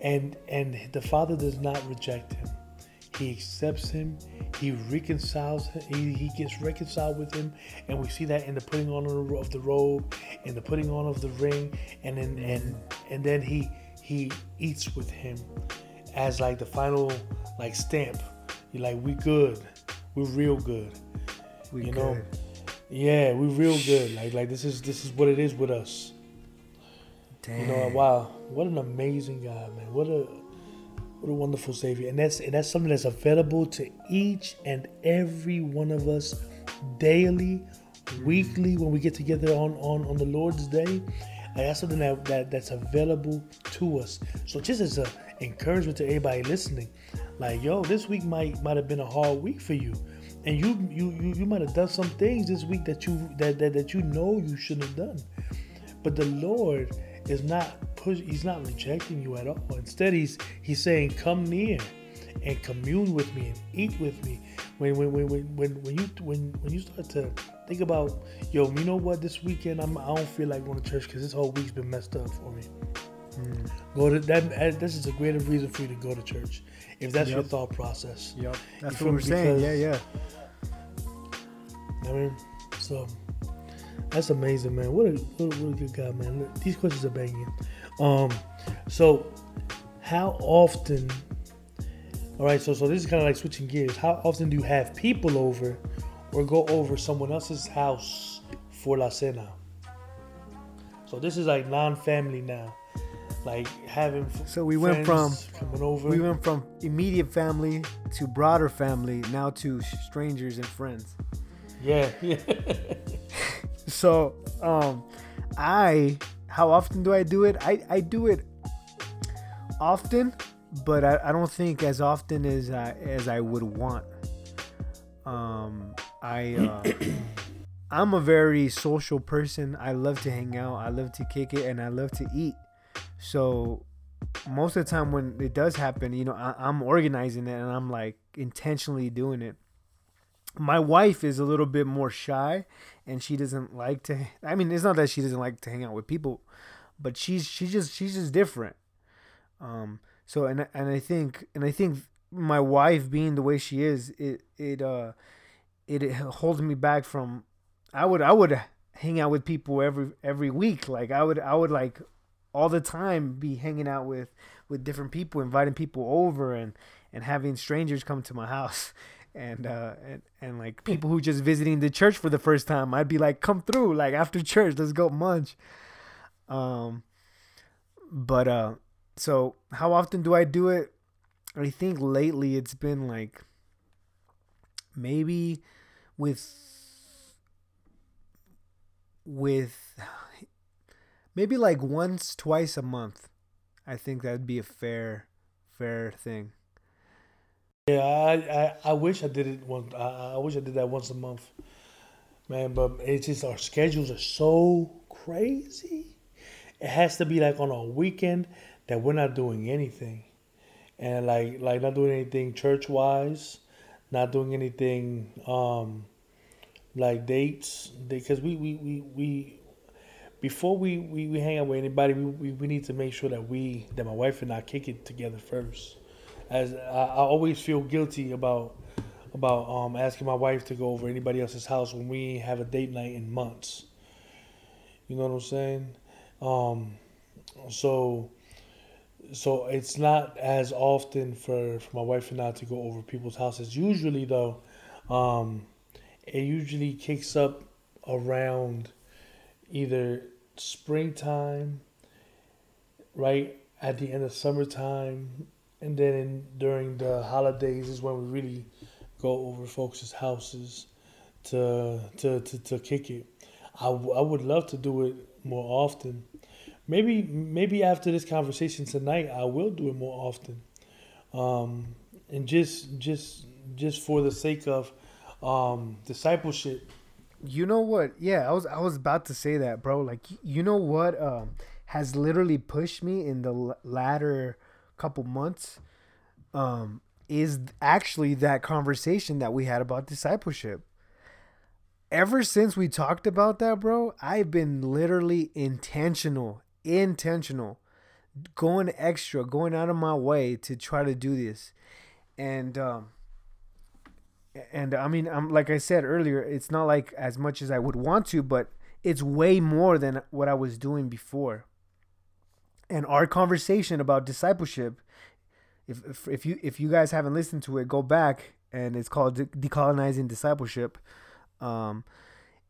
Speaker 8: and and the father does not reject him. He accepts him. He reconciles him. He, he gets reconciled with him. And we see that in the putting on of the- robe in the putting on of the ring. And then and and then he he eats with him as like the final like stamp. You're like we good. We're real good.
Speaker 7: We
Speaker 8: you
Speaker 7: good.
Speaker 8: know yeah we're real good. Like like this is this is what it is with us
Speaker 7: Damn.
Speaker 8: you know, wow, what an amazing God, man! What a what a wonderful Savior, and that's and that's something that's available to each and every one of us daily, weekly when we get together on on on the Lord's Day. Like that's something that, that that's available to us. So just as a encouragement to everybody listening, like yo, this week might might have been a hard week for you, and you you you, you might have done some things this week that you that, that that you know you shouldn't have done. But the Lord is not push he's not rejecting you at all. Instead he's he's saying, Come near and commune with me and eat with me. When when when when when, when you when when you start to think about, yo, you know what, this weekend I'm I don't feel like going to church because this whole week's been messed up for me. Hmm. Go to that. This is a greater reason for you to go to church, if that's your thought process.
Speaker 7: Yep. That's what we're
Speaker 8: me?
Speaker 7: saying. Yeah, yeah.
Speaker 8: I mean, so that's amazing, man. What a what a, what a good guy, man. These questions are banging. Um, so how often? All right, so so this is kind of like switching gears. How often do you have people over, or go over someone else's house for la cena? So this is like non-family now, like having.
Speaker 7: So we went from
Speaker 8: coming over.
Speaker 7: we went from immediate family to broader family, now to strangers and friends.
Speaker 8: Yeah, [laughs] yeah.
Speaker 7: So, um, I how often do I do it? I I do it often, but I, I don't think as often as I as I would want. Um, I uh, [clears throat] I'm a very social person. I love to hang out. I love to kick it, and I love to eat. So most of the time when it does happen, you know, I, I'm organizing it and I'm like intentionally doing it. My wife is a little bit more shy, and she doesn't like to. I mean, it's not that she doesn't like to hang out with people, but she's she's just she's just different. Um. So and and I think and I think my wife being the way she is, it it uh it, it holds me back from. I would I would hang out with people every every week. Like I would I would like all the time be hanging out with with different people, inviting people over, and and having strangers come to my house. And uh and, and like people who just visiting the church for the first time, I'd be like, come through, like after church, let's go munch. Um but uh so how often do I do it? I think lately it's been like maybe with with maybe like once twice a month. I think that'd be a fair fair thing.
Speaker 8: Yeah, I, I, I wish I did it once. I, I wish I did that once a month, man. But it's just our schedules are so crazy. It has to be like on a weekend that we're not doing anything, and like like not doing anything church wise, not doing anything um like dates because we we we we before we, we, we hang out with anybody, we, we, we need to make sure that we that my wife and I kick it together first. As I, I always feel guilty about about um asking my wife to go over anybody else's house when we have a date night in months. You know what I'm saying? Um, so so it's not as often for, for my wife and I to go over people's houses. Usually though, um, it usually kicks up around either springtime, right at the end of summertime, and then in, during the holidays is when we really go over folks' houses to to to, to kick it. I, w- I would love to do it more often. Maybe maybe after this conversation tonight, I will do it more often, um, and just just just for the sake of um, discipleship.
Speaker 7: You know what? Yeah, I was I was about to say that, bro. Like you know what um has literally pushed me in the l- latter couple months um is actually that conversation that we had about discipleship. Ever since we talked about that, bro, I've been literally intentional, intentional, going extra, going out of my way to try to do this. And um and I mean, I'm like I said earlier, it's not like as much as I would want to, but it's way more than what I was doing before. And our conversation about discipleship, if if, if you if you guys haven't listened to it, go back and it's called De- decolonizing discipleship. Um,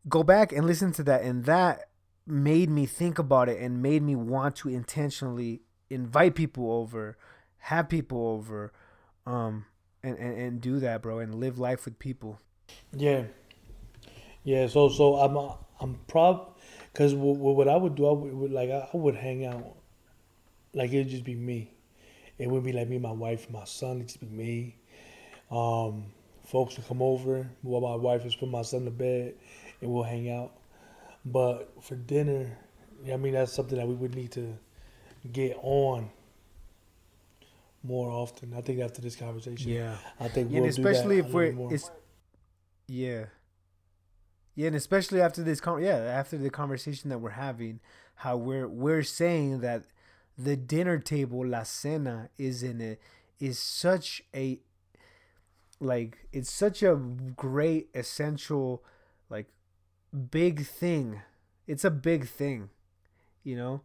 Speaker 7: go back and listen to that, and that made me think about it and made me want to intentionally invite people over, have people over, um, and, and, and do that, bro, and live life with people.
Speaker 8: Yeah, yeah. So so I'm uh, I'm prob because what, I would do I would like I would hang out like it'd just be me. It wouldn't be like me, my wife, my son. It'd just be me. Um, folks would come over while my wife is putting my son to bed, and we'll hang out. But for dinner, I mean that's something that we would need to get on more often. I think after this conversation,
Speaker 7: Yeah.
Speaker 8: I think we'll
Speaker 7: especially
Speaker 8: do that
Speaker 7: if we're
Speaker 8: more.
Speaker 7: it's yeah yeah and especially after this con- yeah after the conversation that we're having how we're we're saying that the dinner table, la cena, is in it is such a like it's such a great essential like big thing. It's a big thing, you know,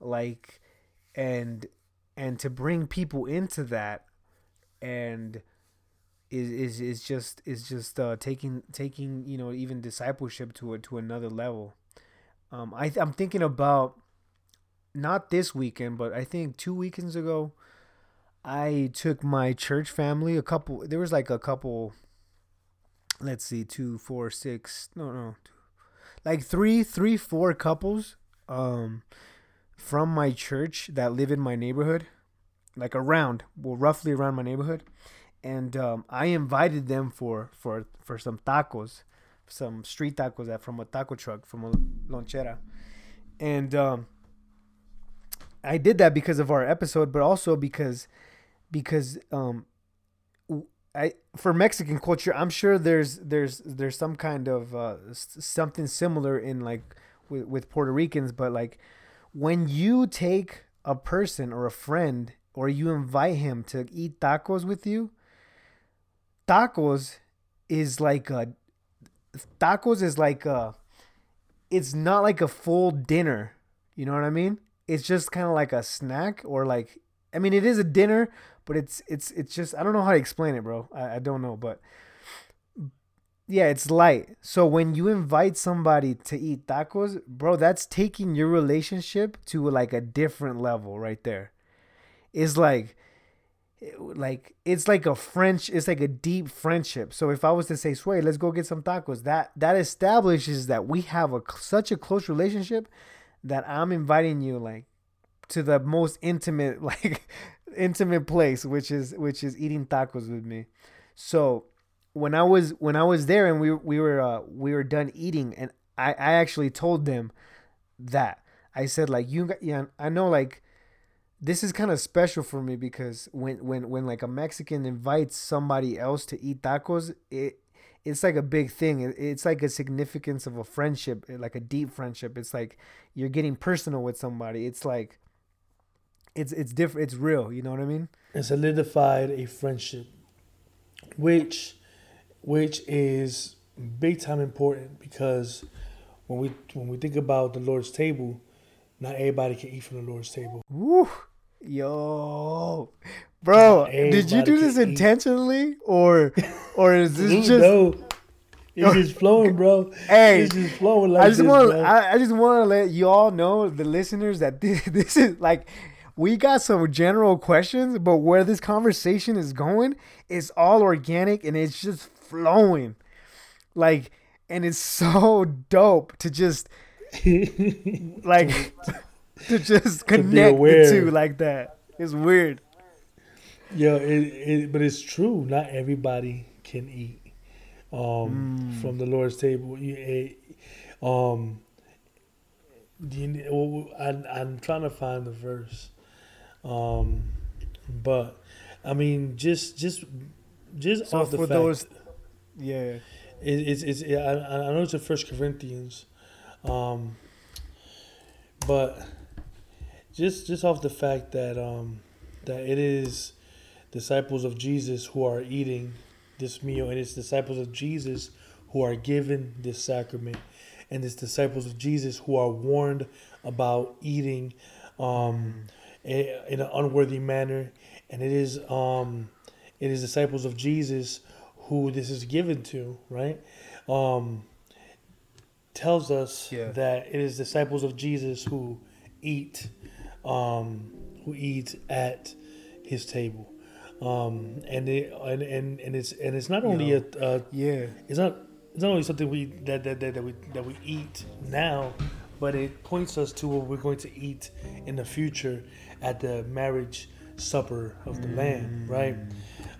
Speaker 7: like and and to bring people into that and is is is just is just uh, taking taking you know even discipleship to a, to another level. Um, I I'm thinking about not this weekend, but I think two weekends ago, I took my church family. A couple, there was like a couple. Let's see, two, four, six. No, no, two, like three, three, four couples. Um, from my church that live in my neighborhood, like around, well, roughly around my neighborhood, and um, I invited them for for for some tacos, some street tacos that from a taco truck from a lonchera, and um, I did that because of our episode, but also because because um I for Mexican culture, I'm sure there's there's there's some kind of uh, something similar in like with with Puerto Ricans, but like when you take a person or a friend or you invite him to eat tacos with you, tacos is like a tacos is like a it's not like a full dinner. You know what I mean? It's just kind of like a snack or like I mean it is a dinner, but it's it's it's just I don't know how to explain it, bro. I, I don't know, but yeah, it's light. So when you invite somebody to eat tacos, bro, that's taking your relationship to like a different level right there. It's like like it's like a French, it's like a deep friendship. So if I was to say, "Sway, let's go get some tacos," that that establishes that we have a such a close relationship that I'm inviting you like to the most intimate [laughs] like intimate place, which is which is eating tacos with me. So when I was when I was there and we we were uh, we were done eating and I I actually told them that I said like you yeah I know like this is kind of special for me because when when when like a Mexican invites somebody else to eat tacos it it's like a big thing it's like a significance of a friendship eh, like a deep friendship it's like you're getting personal with somebody it's like it's it's different it's real you know what i mean
Speaker 8: it solidified a friendship which which is big time important because when we when we think about the Lord's table, not everybody can eat from the Lord's table.
Speaker 7: Woo. Yo, bro, did you do this intentionally or or is this [laughs] just? No.
Speaker 8: It's just flowing, bro.
Speaker 7: Hey,
Speaker 8: it's just flowing like
Speaker 7: I just
Speaker 8: want
Speaker 7: I, I just want to let you all know, the listeners, that this, [laughs] this is like we got some general questions, but where this conversation is going is all organic and it's just flowing. Like, and it's so dope to just [laughs] like to just connect the two like that. It's weird.
Speaker 8: Yeah, it, it but it's true. Not everybody can eat um, mm. from the Lord's table. It, um, you, I, I'm trying to find the verse, um, but I mean, just just just so off the fact. Those,
Speaker 7: yeah,
Speaker 8: it, it's it's yeah, I, I know it's in First Corinthians, um, but just just off the fact that um that it is disciples of Jesus who are eating this meal, and it's disciples of Jesus who are given this sacrament, and it's disciples of Jesus who are warned about eating um, in an unworthy manner, and it is um, it is disciples of Jesus who this is given to, right? Um, tells us yeah. that it is disciples of Jesus who eat, um, who eat at his table. Um, and it and, and and it's and it's not only a, a
Speaker 7: yeah
Speaker 8: it's not it's not only something we that, that that that we that we eat now, but it points us to what we're going to eat in the future at the marriage supper of the mm. Lamb, right?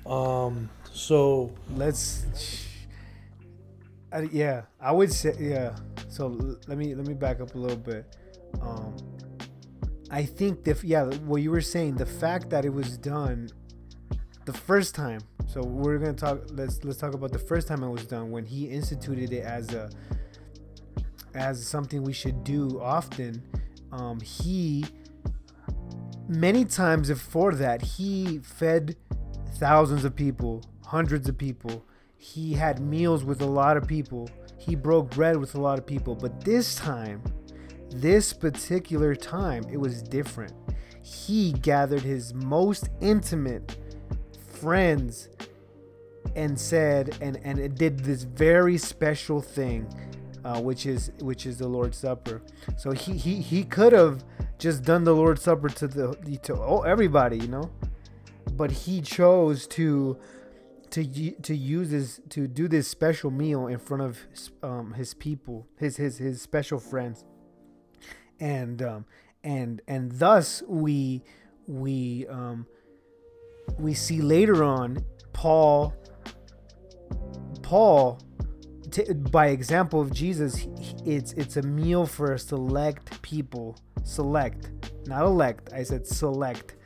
Speaker 8: Um, so
Speaker 7: let's. yeah, I would say yeah. So let me let me back up a little bit. Um, I think the yeah what you were saying the fact that it was done the first time. So we're gonna talk. Let's let's talk about the first time it was done when he instituted it as a as something we should do often. Um, he many times before that, he fed thousands of people, hundreds of people. He had meals with a lot of people. He broke bread with a lot of people. But this time, this particular time, it was different. He gathered his most intimate friends and said and and it did this very special thing uh, which is which is the lord's supper. So he he, he could have just done the lord's supper to the to oh, everybody you know? But he chose to to to use this to do this special meal in front of um, his people his his his special friends. And um and and thus we we um we see later on Paul Paul t- by example of Jesus he- it's it's a meal for a select people. Select not elect I said select.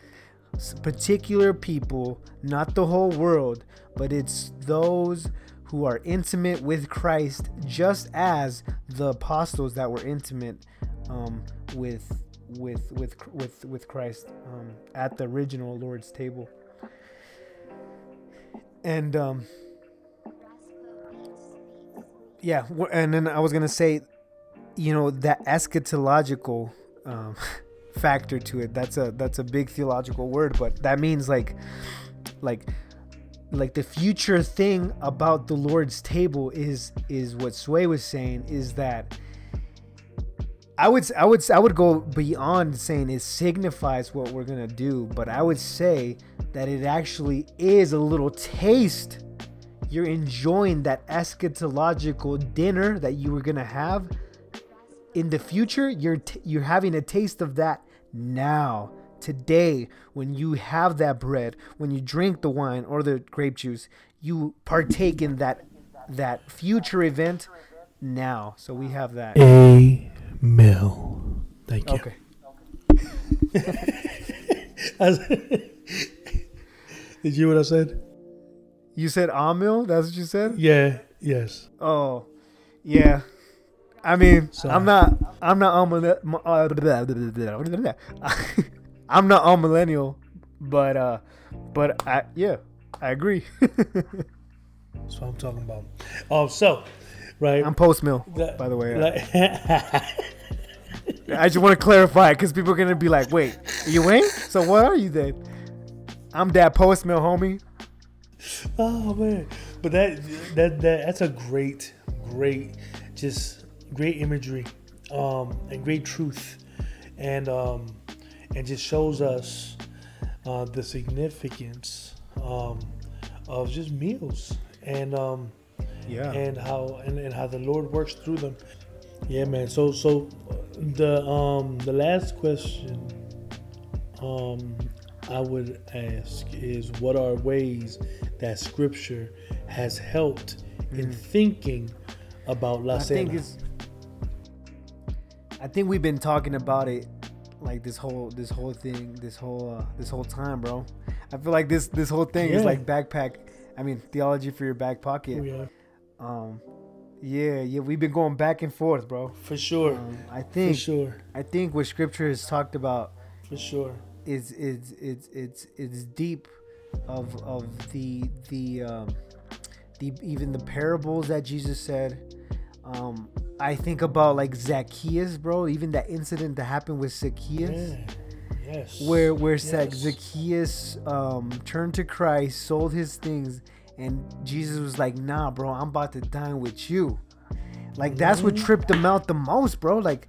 Speaker 7: Particular people not the whole world but it's those who are intimate with Christ just as the apostles that were intimate um, with with with with with Christ um, at the original Lord's table and um yeah and then i was gonna say you know that eschatological um, [laughs] factor to it that's a that's a big theological word but that means like like like the future thing about the lord's table is is what sway was saying is that I would I would I would go beyond saying it signifies what we're gonna do, but I would say that it actually is a little taste. You're enjoying that eschatological dinner that you were gonna have in the future. You're t- you're having a taste of that now, today, when you have that bread, when you drink the wine or the grape juice, you partake in that that future event now. So we have that.
Speaker 8: A mill. Thank you.
Speaker 7: Okay. [laughs]
Speaker 8: Did you hear what I said?
Speaker 7: You said Amil? That's what you said?
Speaker 8: Yeah. Yes.
Speaker 7: Oh, yeah. I mean,
Speaker 8: Sorry.
Speaker 7: I'm not. I'm not. I'm not on millennial, but uh, but I yeah, I agree. [laughs]
Speaker 8: That's what I'm talking about. Um. So, right.
Speaker 7: I'm post mill, by the way.
Speaker 8: like- [laughs]
Speaker 7: I just want to clarify because people are gonna be like, "Wait, you ain't? So what are you then?" I'm that post mill, homie.
Speaker 8: Oh man, but that that that that's a great, great, just great imagery, um, and great truth, and um, and just shows us uh, the significance um, of just meals and um,
Speaker 7: Yeah.
Speaker 8: and how and, and how the Lord works through them. Yeah, man. So so the um the last question um I would ask is what are ways that scripture has helped in thinking about La
Speaker 7: Mm. I think it's. I think we've been talking about it, like this whole this whole thing, this whole uh, this whole time, bro. I feel like this this whole thing is like backpack. I mean, theology for your back pocket.
Speaker 8: Oh, yeah,
Speaker 7: Um, yeah, yeah, we've been going back and forth, bro.
Speaker 8: for sure,
Speaker 7: Um, I
Speaker 8: for
Speaker 7: think
Speaker 8: sure,
Speaker 7: I think what Scripture has talked about
Speaker 8: for sure.
Speaker 7: is is it's it's it's deep of of the the um the even the parables that Jesus said. Um I think about like Zacchaeus, bro, even that incident that happened with Zacchaeus.
Speaker 8: Yeah. Yes.
Speaker 7: Where where
Speaker 8: Yes.
Speaker 7: Zacchaeus um turned to Christ, sold his things, and Jesus was like, "Nah, bro, I'm about to dine with you." Like that's what tripped him out the most, bro. Like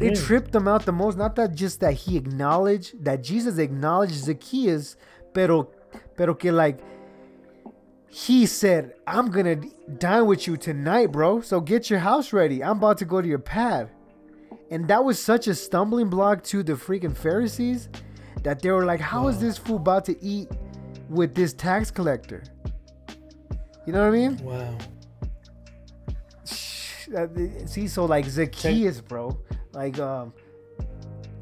Speaker 7: it tripped him out the most. Not that just that he acknowledged that Jesus acknowledged Zacchaeus, pero pero que like he said, "I'm gonna dine with you tonight, bro. So get your house ready. I'm about to go to your pad." And that was such a stumbling block to the freaking Pharisees that they were like, "How is this fool about to eat with this tax collector?" You know what I mean?
Speaker 8: Wow.
Speaker 7: See so like zacchaeus bro like um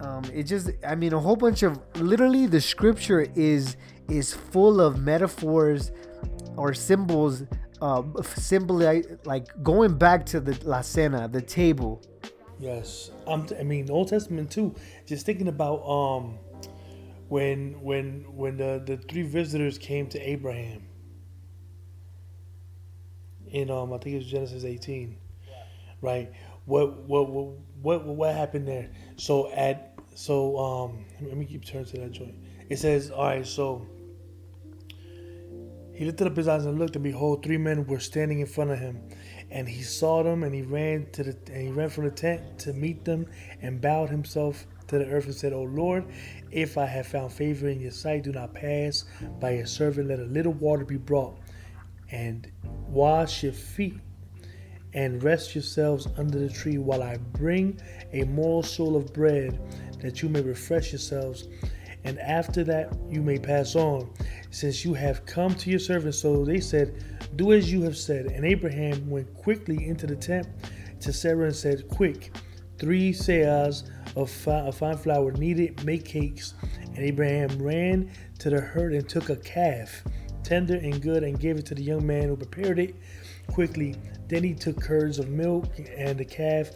Speaker 7: um it just i mean a whole bunch of literally the scripture is is full of metaphors or symbols uh symbol like going back to the la cena the table
Speaker 8: Yes. I mean, Old Testament too. Just thinking about um, when when when the the three visitors came to Abraham in um I think it was Genesis 18, right? What what what what what happened there? So at so um let me keep turning to that joint. It says, all right, so he lifted up his eyes and looked, and behold, three men were standing in front of him. And he saw them, and he ran to the and he ran from the tent to meet them, and bowed himself to the earth and said, O Lord, if I have found favor in your sight, do not pass by your servant. Let a little water be brought, and wash your feet, and rest yourselves under the tree while I bring a morsel of bread, that you may refresh yourselves and after that you may pass on, since you have come to your servant. So they said, Do as you have said. And Abraham went quickly into the tent to Sarah and said, Quick, three seahs of, fi- of fine flour needed, make cakes. And Abraham ran to the herd and took a calf, tender and good, and gave it to the young man who prepared it quickly. Then he took curds of milk and the calf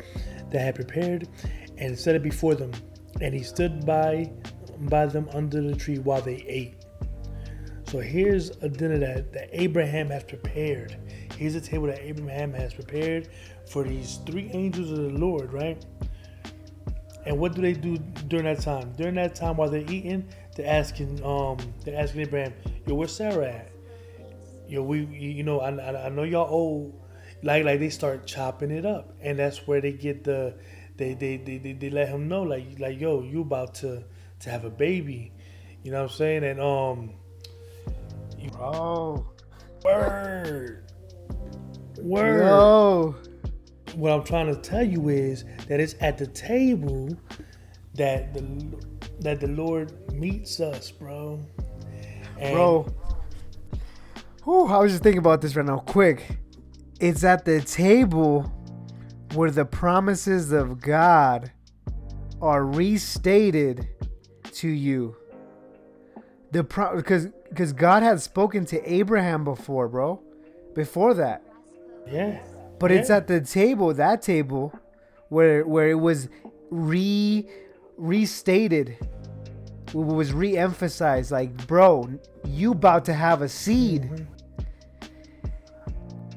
Speaker 8: that had prepared and set it before them. And he stood by by them under the tree while they ate. So here's a dinner that, that Abraham has prepared. Here's a table that Abraham has prepared for these three angels of the Lord, right? And what do they do during that time? During that time while they're eating, they're asking um they're asking Abraham, yo, where's Sarah at? Yo, we you know, I, I know y'all old like like they start chopping it up. And that's where they get the they they, they, they, they let him know like like yo, you about to to have a baby. You know what I'm saying? And um
Speaker 7: you, Oh
Speaker 8: Word. Word.
Speaker 7: Yo.
Speaker 8: What I'm trying to tell you is that it's at the table that the that the Lord meets us, bro.
Speaker 7: And bro. Whew, I was just thinking about this right now, quick. It's at the table where the promises of God are restated to you. The pro because because God had spoken to Abraham before, bro. Before that.
Speaker 8: Yeah.
Speaker 7: But
Speaker 8: yeah.
Speaker 7: it's at the table, that table, where where it was re restated. It was re-emphasized like, bro, you about to have a seed. Mm-hmm.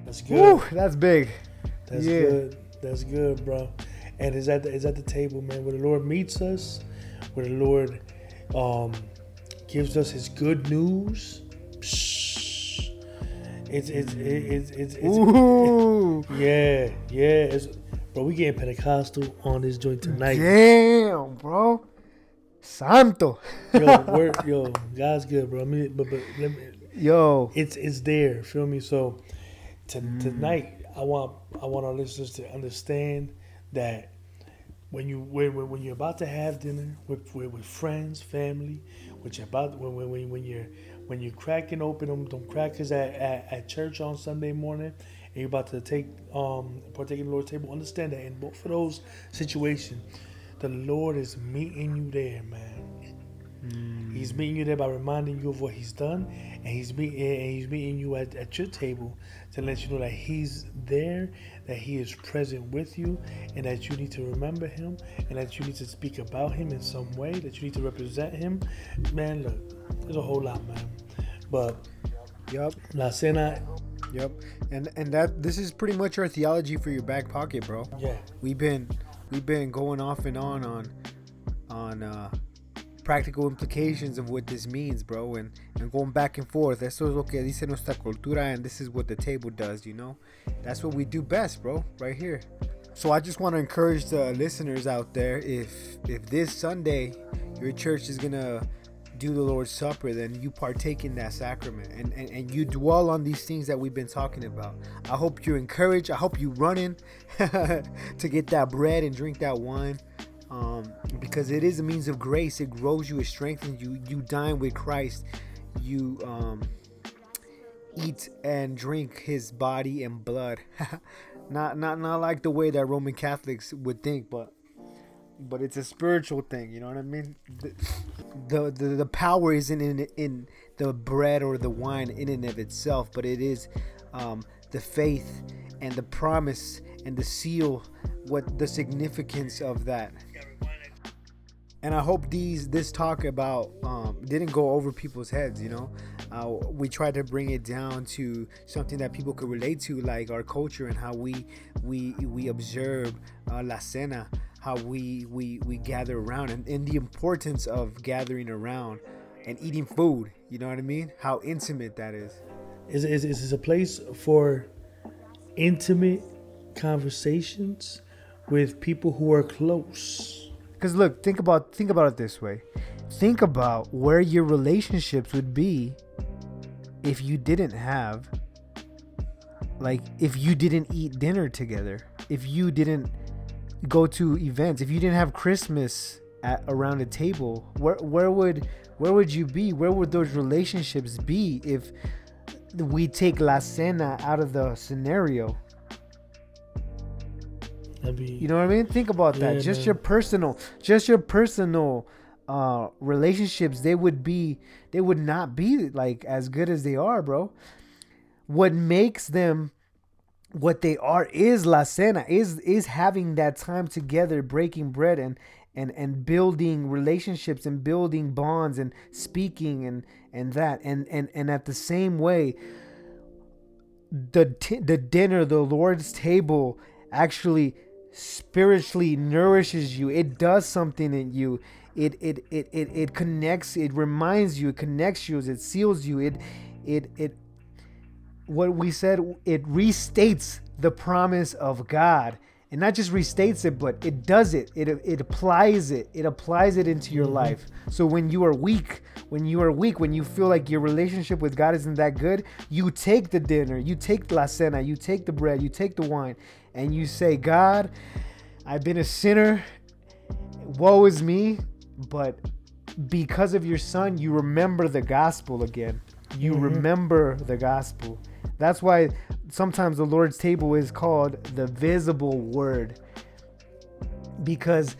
Speaker 8: That's good. Woo,
Speaker 7: that's big.
Speaker 8: That's yeah. good. That's good, bro. And is at the, is at the table, man, where the Lord meets us, where the Lord um, gives us His good news. Psh, it's it's it's it's, it's
Speaker 7: Ooh. [laughs]
Speaker 8: yeah yeah. It's, bro, we getting Pentecostal on this joint tonight.
Speaker 7: Damn, bro. Santo.
Speaker 8: yo, [laughs] we're, yo, God's good, bro. I mean, but but let me,
Speaker 7: yo,
Speaker 8: it's it's there. Feel me? So to, mm. tonight, I want I want our listeners to understand that when you when, when you're about to have dinner with, with, with friends, family, you're about when, when, when you're when you're cracking open them, them crackers at, at, at church on Sunday morning, and you're about to take um partake in the Lord's table, understand that in both of those situations, the Lord is meeting you there, man. Mm. He's meeting you there by reminding you of what He's done, and He's meeting and He's meeting you at, at your table to let you know that He's there, that He is present with you, and that you need to remember Him, and that you need to speak about Him in some way, that you need to represent Him. Man, look, there's a whole lot, man. But,
Speaker 7: yep,
Speaker 8: La Cena.
Speaker 7: Yep, and and that this is pretty much our theology for your back pocket, bro.
Speaker 8: Yeah,
Speaker 7: we've been we've been going off and on on on uh practical implications of what this means, bro, and, and going back and forth. Eso es lo que dice nuestra cultura, and this is what the table does, you know? That's what we do best, bro, right here. So I just want to encourage the listeners out there if if this Sunday your church is gonna do the Lord's Supper, then you partake in that sacrament and, and, and you dwell on these things that we've been talking about. I hope you're encouraged. I hope you running [laughs] to get that bread and drink that wine um, because it is a means of grace. It grows you, it strengthens you. You dine with Christ. You um, eat and drink His body and blood. [laughs] not not not like the way that Roman Catholics would think, but but it's a spiritual thing. You know what I mean? The the, the, the power isn't in in the bread or the wine in and of itself, but it is um, the faith and the promise and the seal what the significance of that and I hope these this talk about um, didn't go over people's heads. You know, uh, we tried to bring it down to something that people could relate to, like our culture and how we we we observe uh, la cena, how we we we gather around, and, and the importance of gathering around and eating food. You know what I mean? How intimate that is.
Speaker 8: Is is is this a place for intimate conversations with people who are close?
Speaker 7: Because look, think about think about it this way. Think about where your relationships would be if you didn't have like if you didn't eat dinner together, if you didn't go to events, if you didn't have Christmas at around a table, where where would where would you be? Where would those relationships be if we take La Cena out of the scenario?
Speaker 8: Be,
Speaker 7: you know what I mean? Think about that.
Speaker 8: Yeah,
Speaker 7: just
Speaker 8: man.
Speaker 7: your personal, just your personal uh relationships, they would be they would not be like as good as they are, bro. What makes them what they are is La Cena, is is having that time together, breaking bread and and and building relationships and building bonds and speaking and and that and and and at the same way the t- the dinner the lord's table actually spiritually nourishes you. It does something in you. It it it it, it connects it reminds you it connects you it seals you. It it it what we said it restates the promise of god and not just restates it but it does it. It, it applies it. It applies it into your life. So when you are weak when you are weak when you feel like your relationship with god isn't that good you take the dinner you take la cena you take the bread you take the wine and you say god i've been a sinner. Woe is me. But because of your son you remember the gospel again. You
Speaker 8: Mhm.
Speaker 7: remember the gospel that's why sometimes the Lord's table is called the visible word because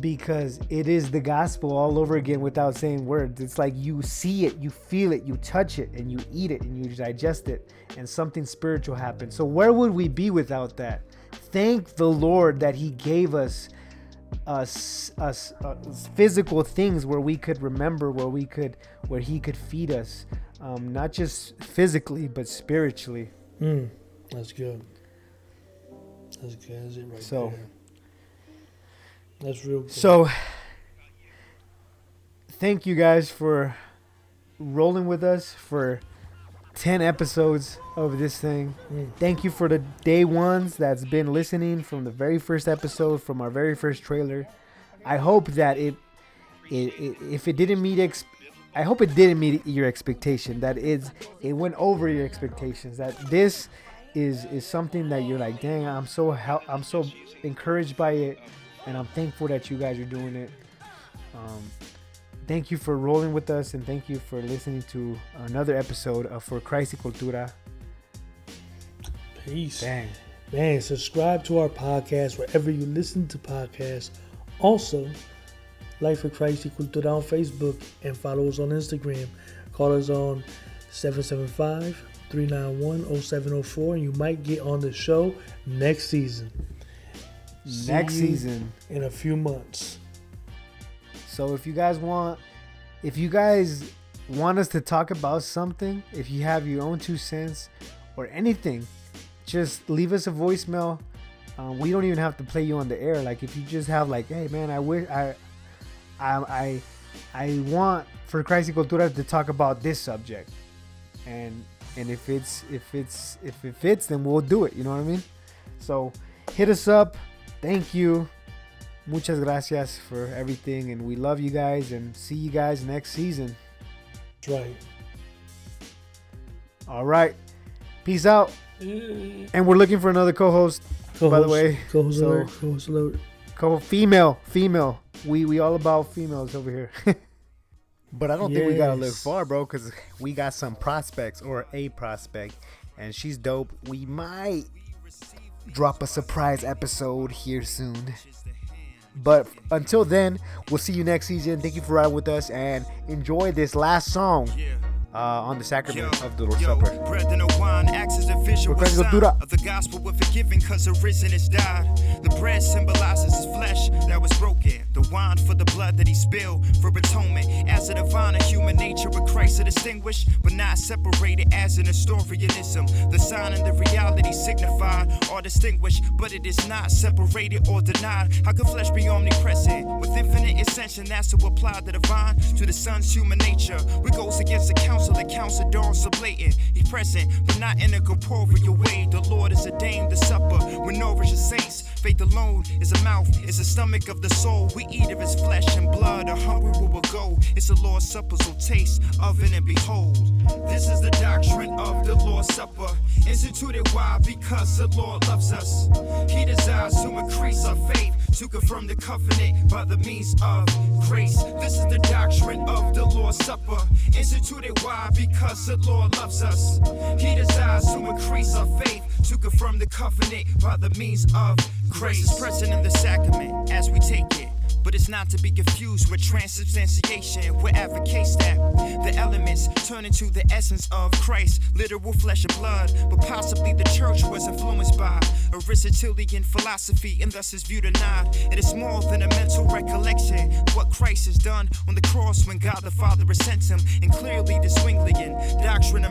Speaker 7: because it is the gospel all over again without saying words. It's like you see it, you feel it, you touch it, and you eat it, and you digest it, and something spiritual happens. So where would we be without that? Thank the Lord that He gave us us us uh, physical things where we could remember, where we could, where He could feed us, um, not just physically but spiritually.
Speaker 8: Mm, that's good. That's good. That's it right
Speaker 7: So-
Speaker 8: there. That's real good.
Speaker 7: So, thank you guys for rolling with us for 10 episodes of this thing.
Speaker 8: Mm.
Speaker 7: Thank you for the day ones that's been listening from the very first episode, from our very first trailer. I hope that it, it, it if it didn't meet ex- I hope it didn't meet your expectation. That is, it went over your expectations. That this is is something that you're like, dang, I'm so hel- I'm so encouraged by it, and I'm thankful that you guys are doing it. Um, thank you for rolling with us, and thank you for listening to another episode of For Christ y Cultura.
Speaker 8: Peace.
Speaker 7: Dang.
Speaker 8: Man, subscribe to our podcast wherever you listen to podcasts. Also, Life for Christ Cultura on Facebook and follow us on Instagram. Call us on 775 391 0704 and you might get on the show next season.
Speaker 7: Next season.
Speaker 8: In a few months.
Speaker 7: So if you guys want, if you guys want us to talk about something, if you have your own two cents or anything, just leave us a voicemail. Um, we don't even have to play you on the air. Like if you just have like, hey man, I wish I, I, I, I want for Christ y Cultura to talk about this subject, and and if it's if it's if it fits, then we'll do it. You know what I mean? So hit us up. Thank you. Muchas gracias for everything, and we love you guys, and see you guys next season.
Speaker 8: That's right.
Speaker 7: All right, peace out. Mm. And we're looking for another co-host, by the way.
Speaker 8: co-host
Speaker 7: So-
Speaker 8: alert, co-host alert.
Speaker 7: Co female, female. We we all about females over here. [laughs] but I don't think we gotta look far, bro, because we got some prospects or a prospect, and she's dope. We might drop a surprise episode here soon. But until then, we'll see you next season. Thank you for riding with us and enjoy this last song uh, on the sacrament of the Lord's Supper.
Speaker 11: Bread and the wine acts as a visual sign of the gospel we're forgiven cause the risen has died. The bread symbolizes his flesh that was broken. The wine for the blood that he spilled for atonement. As a divine and human nature with Christ are distinguished, but not separated as in Nestorianism. The sign and the reality signified are distinguished, but it is not separated or denied. How can flesh be omnipresent with infinite ascension? That's to apply the divine to the son's human nature. We goes against the counsel Chalcedon so blatant. He's present, but not in a corporeal way. The Lord has ordained the supper when nourish the saints. Faith alone is a mouth, is the stomach of the soul. We eat of his flesh and blood, a hungry we will go. It's the Lord's supper, so taste of it and behold. This is the doctrine of the Lord's Supper. Instituted why? Because the Lord loves us. He desires to increase our faith, to confirm the covenant by the means of grace. This is the doctrine of the Lord's Supper. Instituted why? Because the Lord loves us. He desires to increase our faith, to confirm the covenant by the means of grace. is present in the sacrament as we take it. But it's not to be confused with transubstantiation. We advocate that the elements turn into the essence of Christ, literal flesh and blood. But possibly the church was influenced by Aristotelian philosophy and thus is viewed not. It is more than a mental recollection of what Christ has done on the cross when God the Father sent him. And clearly, the Zwinglian doctrine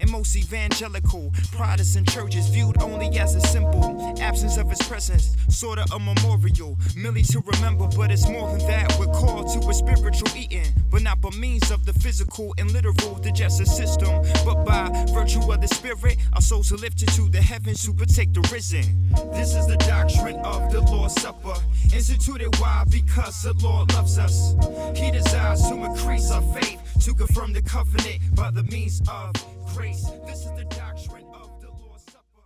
Speaker 11: in most evangelical Protestant churches, viewed only as a symbol, absence of his presence, sorta a memorial, merely to remember. But it's more than that. We're called to a spiritual eating, but not by means of the physical and literal digestive system, but by virtue of the spirit, our souls are lifted to the heavens to protect the risen. This is the doctrine of the Lord's Supper, instituted why? Because the Lord loves us. He desires to increase our faith, to confirm the covenant by the means of grace. This is the doctrine of the Lord's Supper.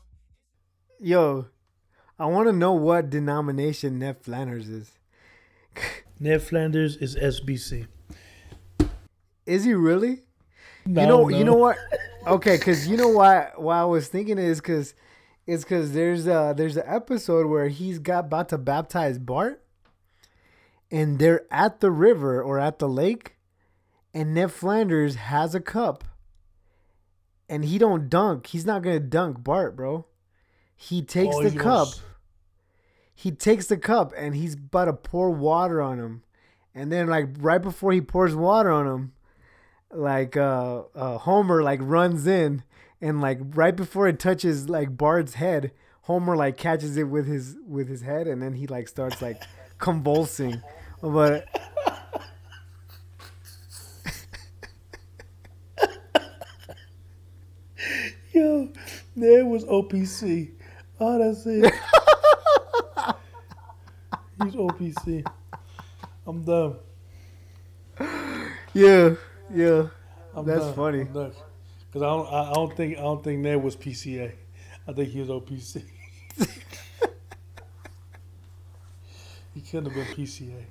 Speaker 7: Yo, I want to know what denomination Ned Flanders is.
Speaker 8: Ned Flanders is SBC.
Speaker 7: Is he really?
Speaker 8: No,
Speaker 7: you know,
Speaker 8: no.
Speaker 7: you know what? Okay, because you know why? Why I was thinking is because it's because there's a there's an episode where he's got about to baptize Bart, and they're at the river or at the lake, and Ned Flanders has a cup, and he don't dunk. He's not gonna dunk Bart, bro. He takes
Speaker 8: Oh,
Speaker 7: the
Speaker 8: he
Speaker 7: cup.
Speaker 8: goes-
Speaker 7: He takes the cup and he's about to pour water on him, and then like right before he pours water on him, like uh, uh Homer like runs in and like right before it touches like Bart's head, Homer like catches it with his with his head and then he like starts like convulsing. But
Speaker 8: Yo, Ned was OPC. Oh, ah, that's it. [laughs] He's OPC. I'm done.
Speaker 7: yeah, yeah,
Speaker 8: I'm
Speaker 7: that's
Speaker 8: done.
Speaker 7: funny.
Speaker 8: Because I don't, I I don't think, I don't think Ned was PCA. I think he was OPC. [laughs] he couldn't have been PCA.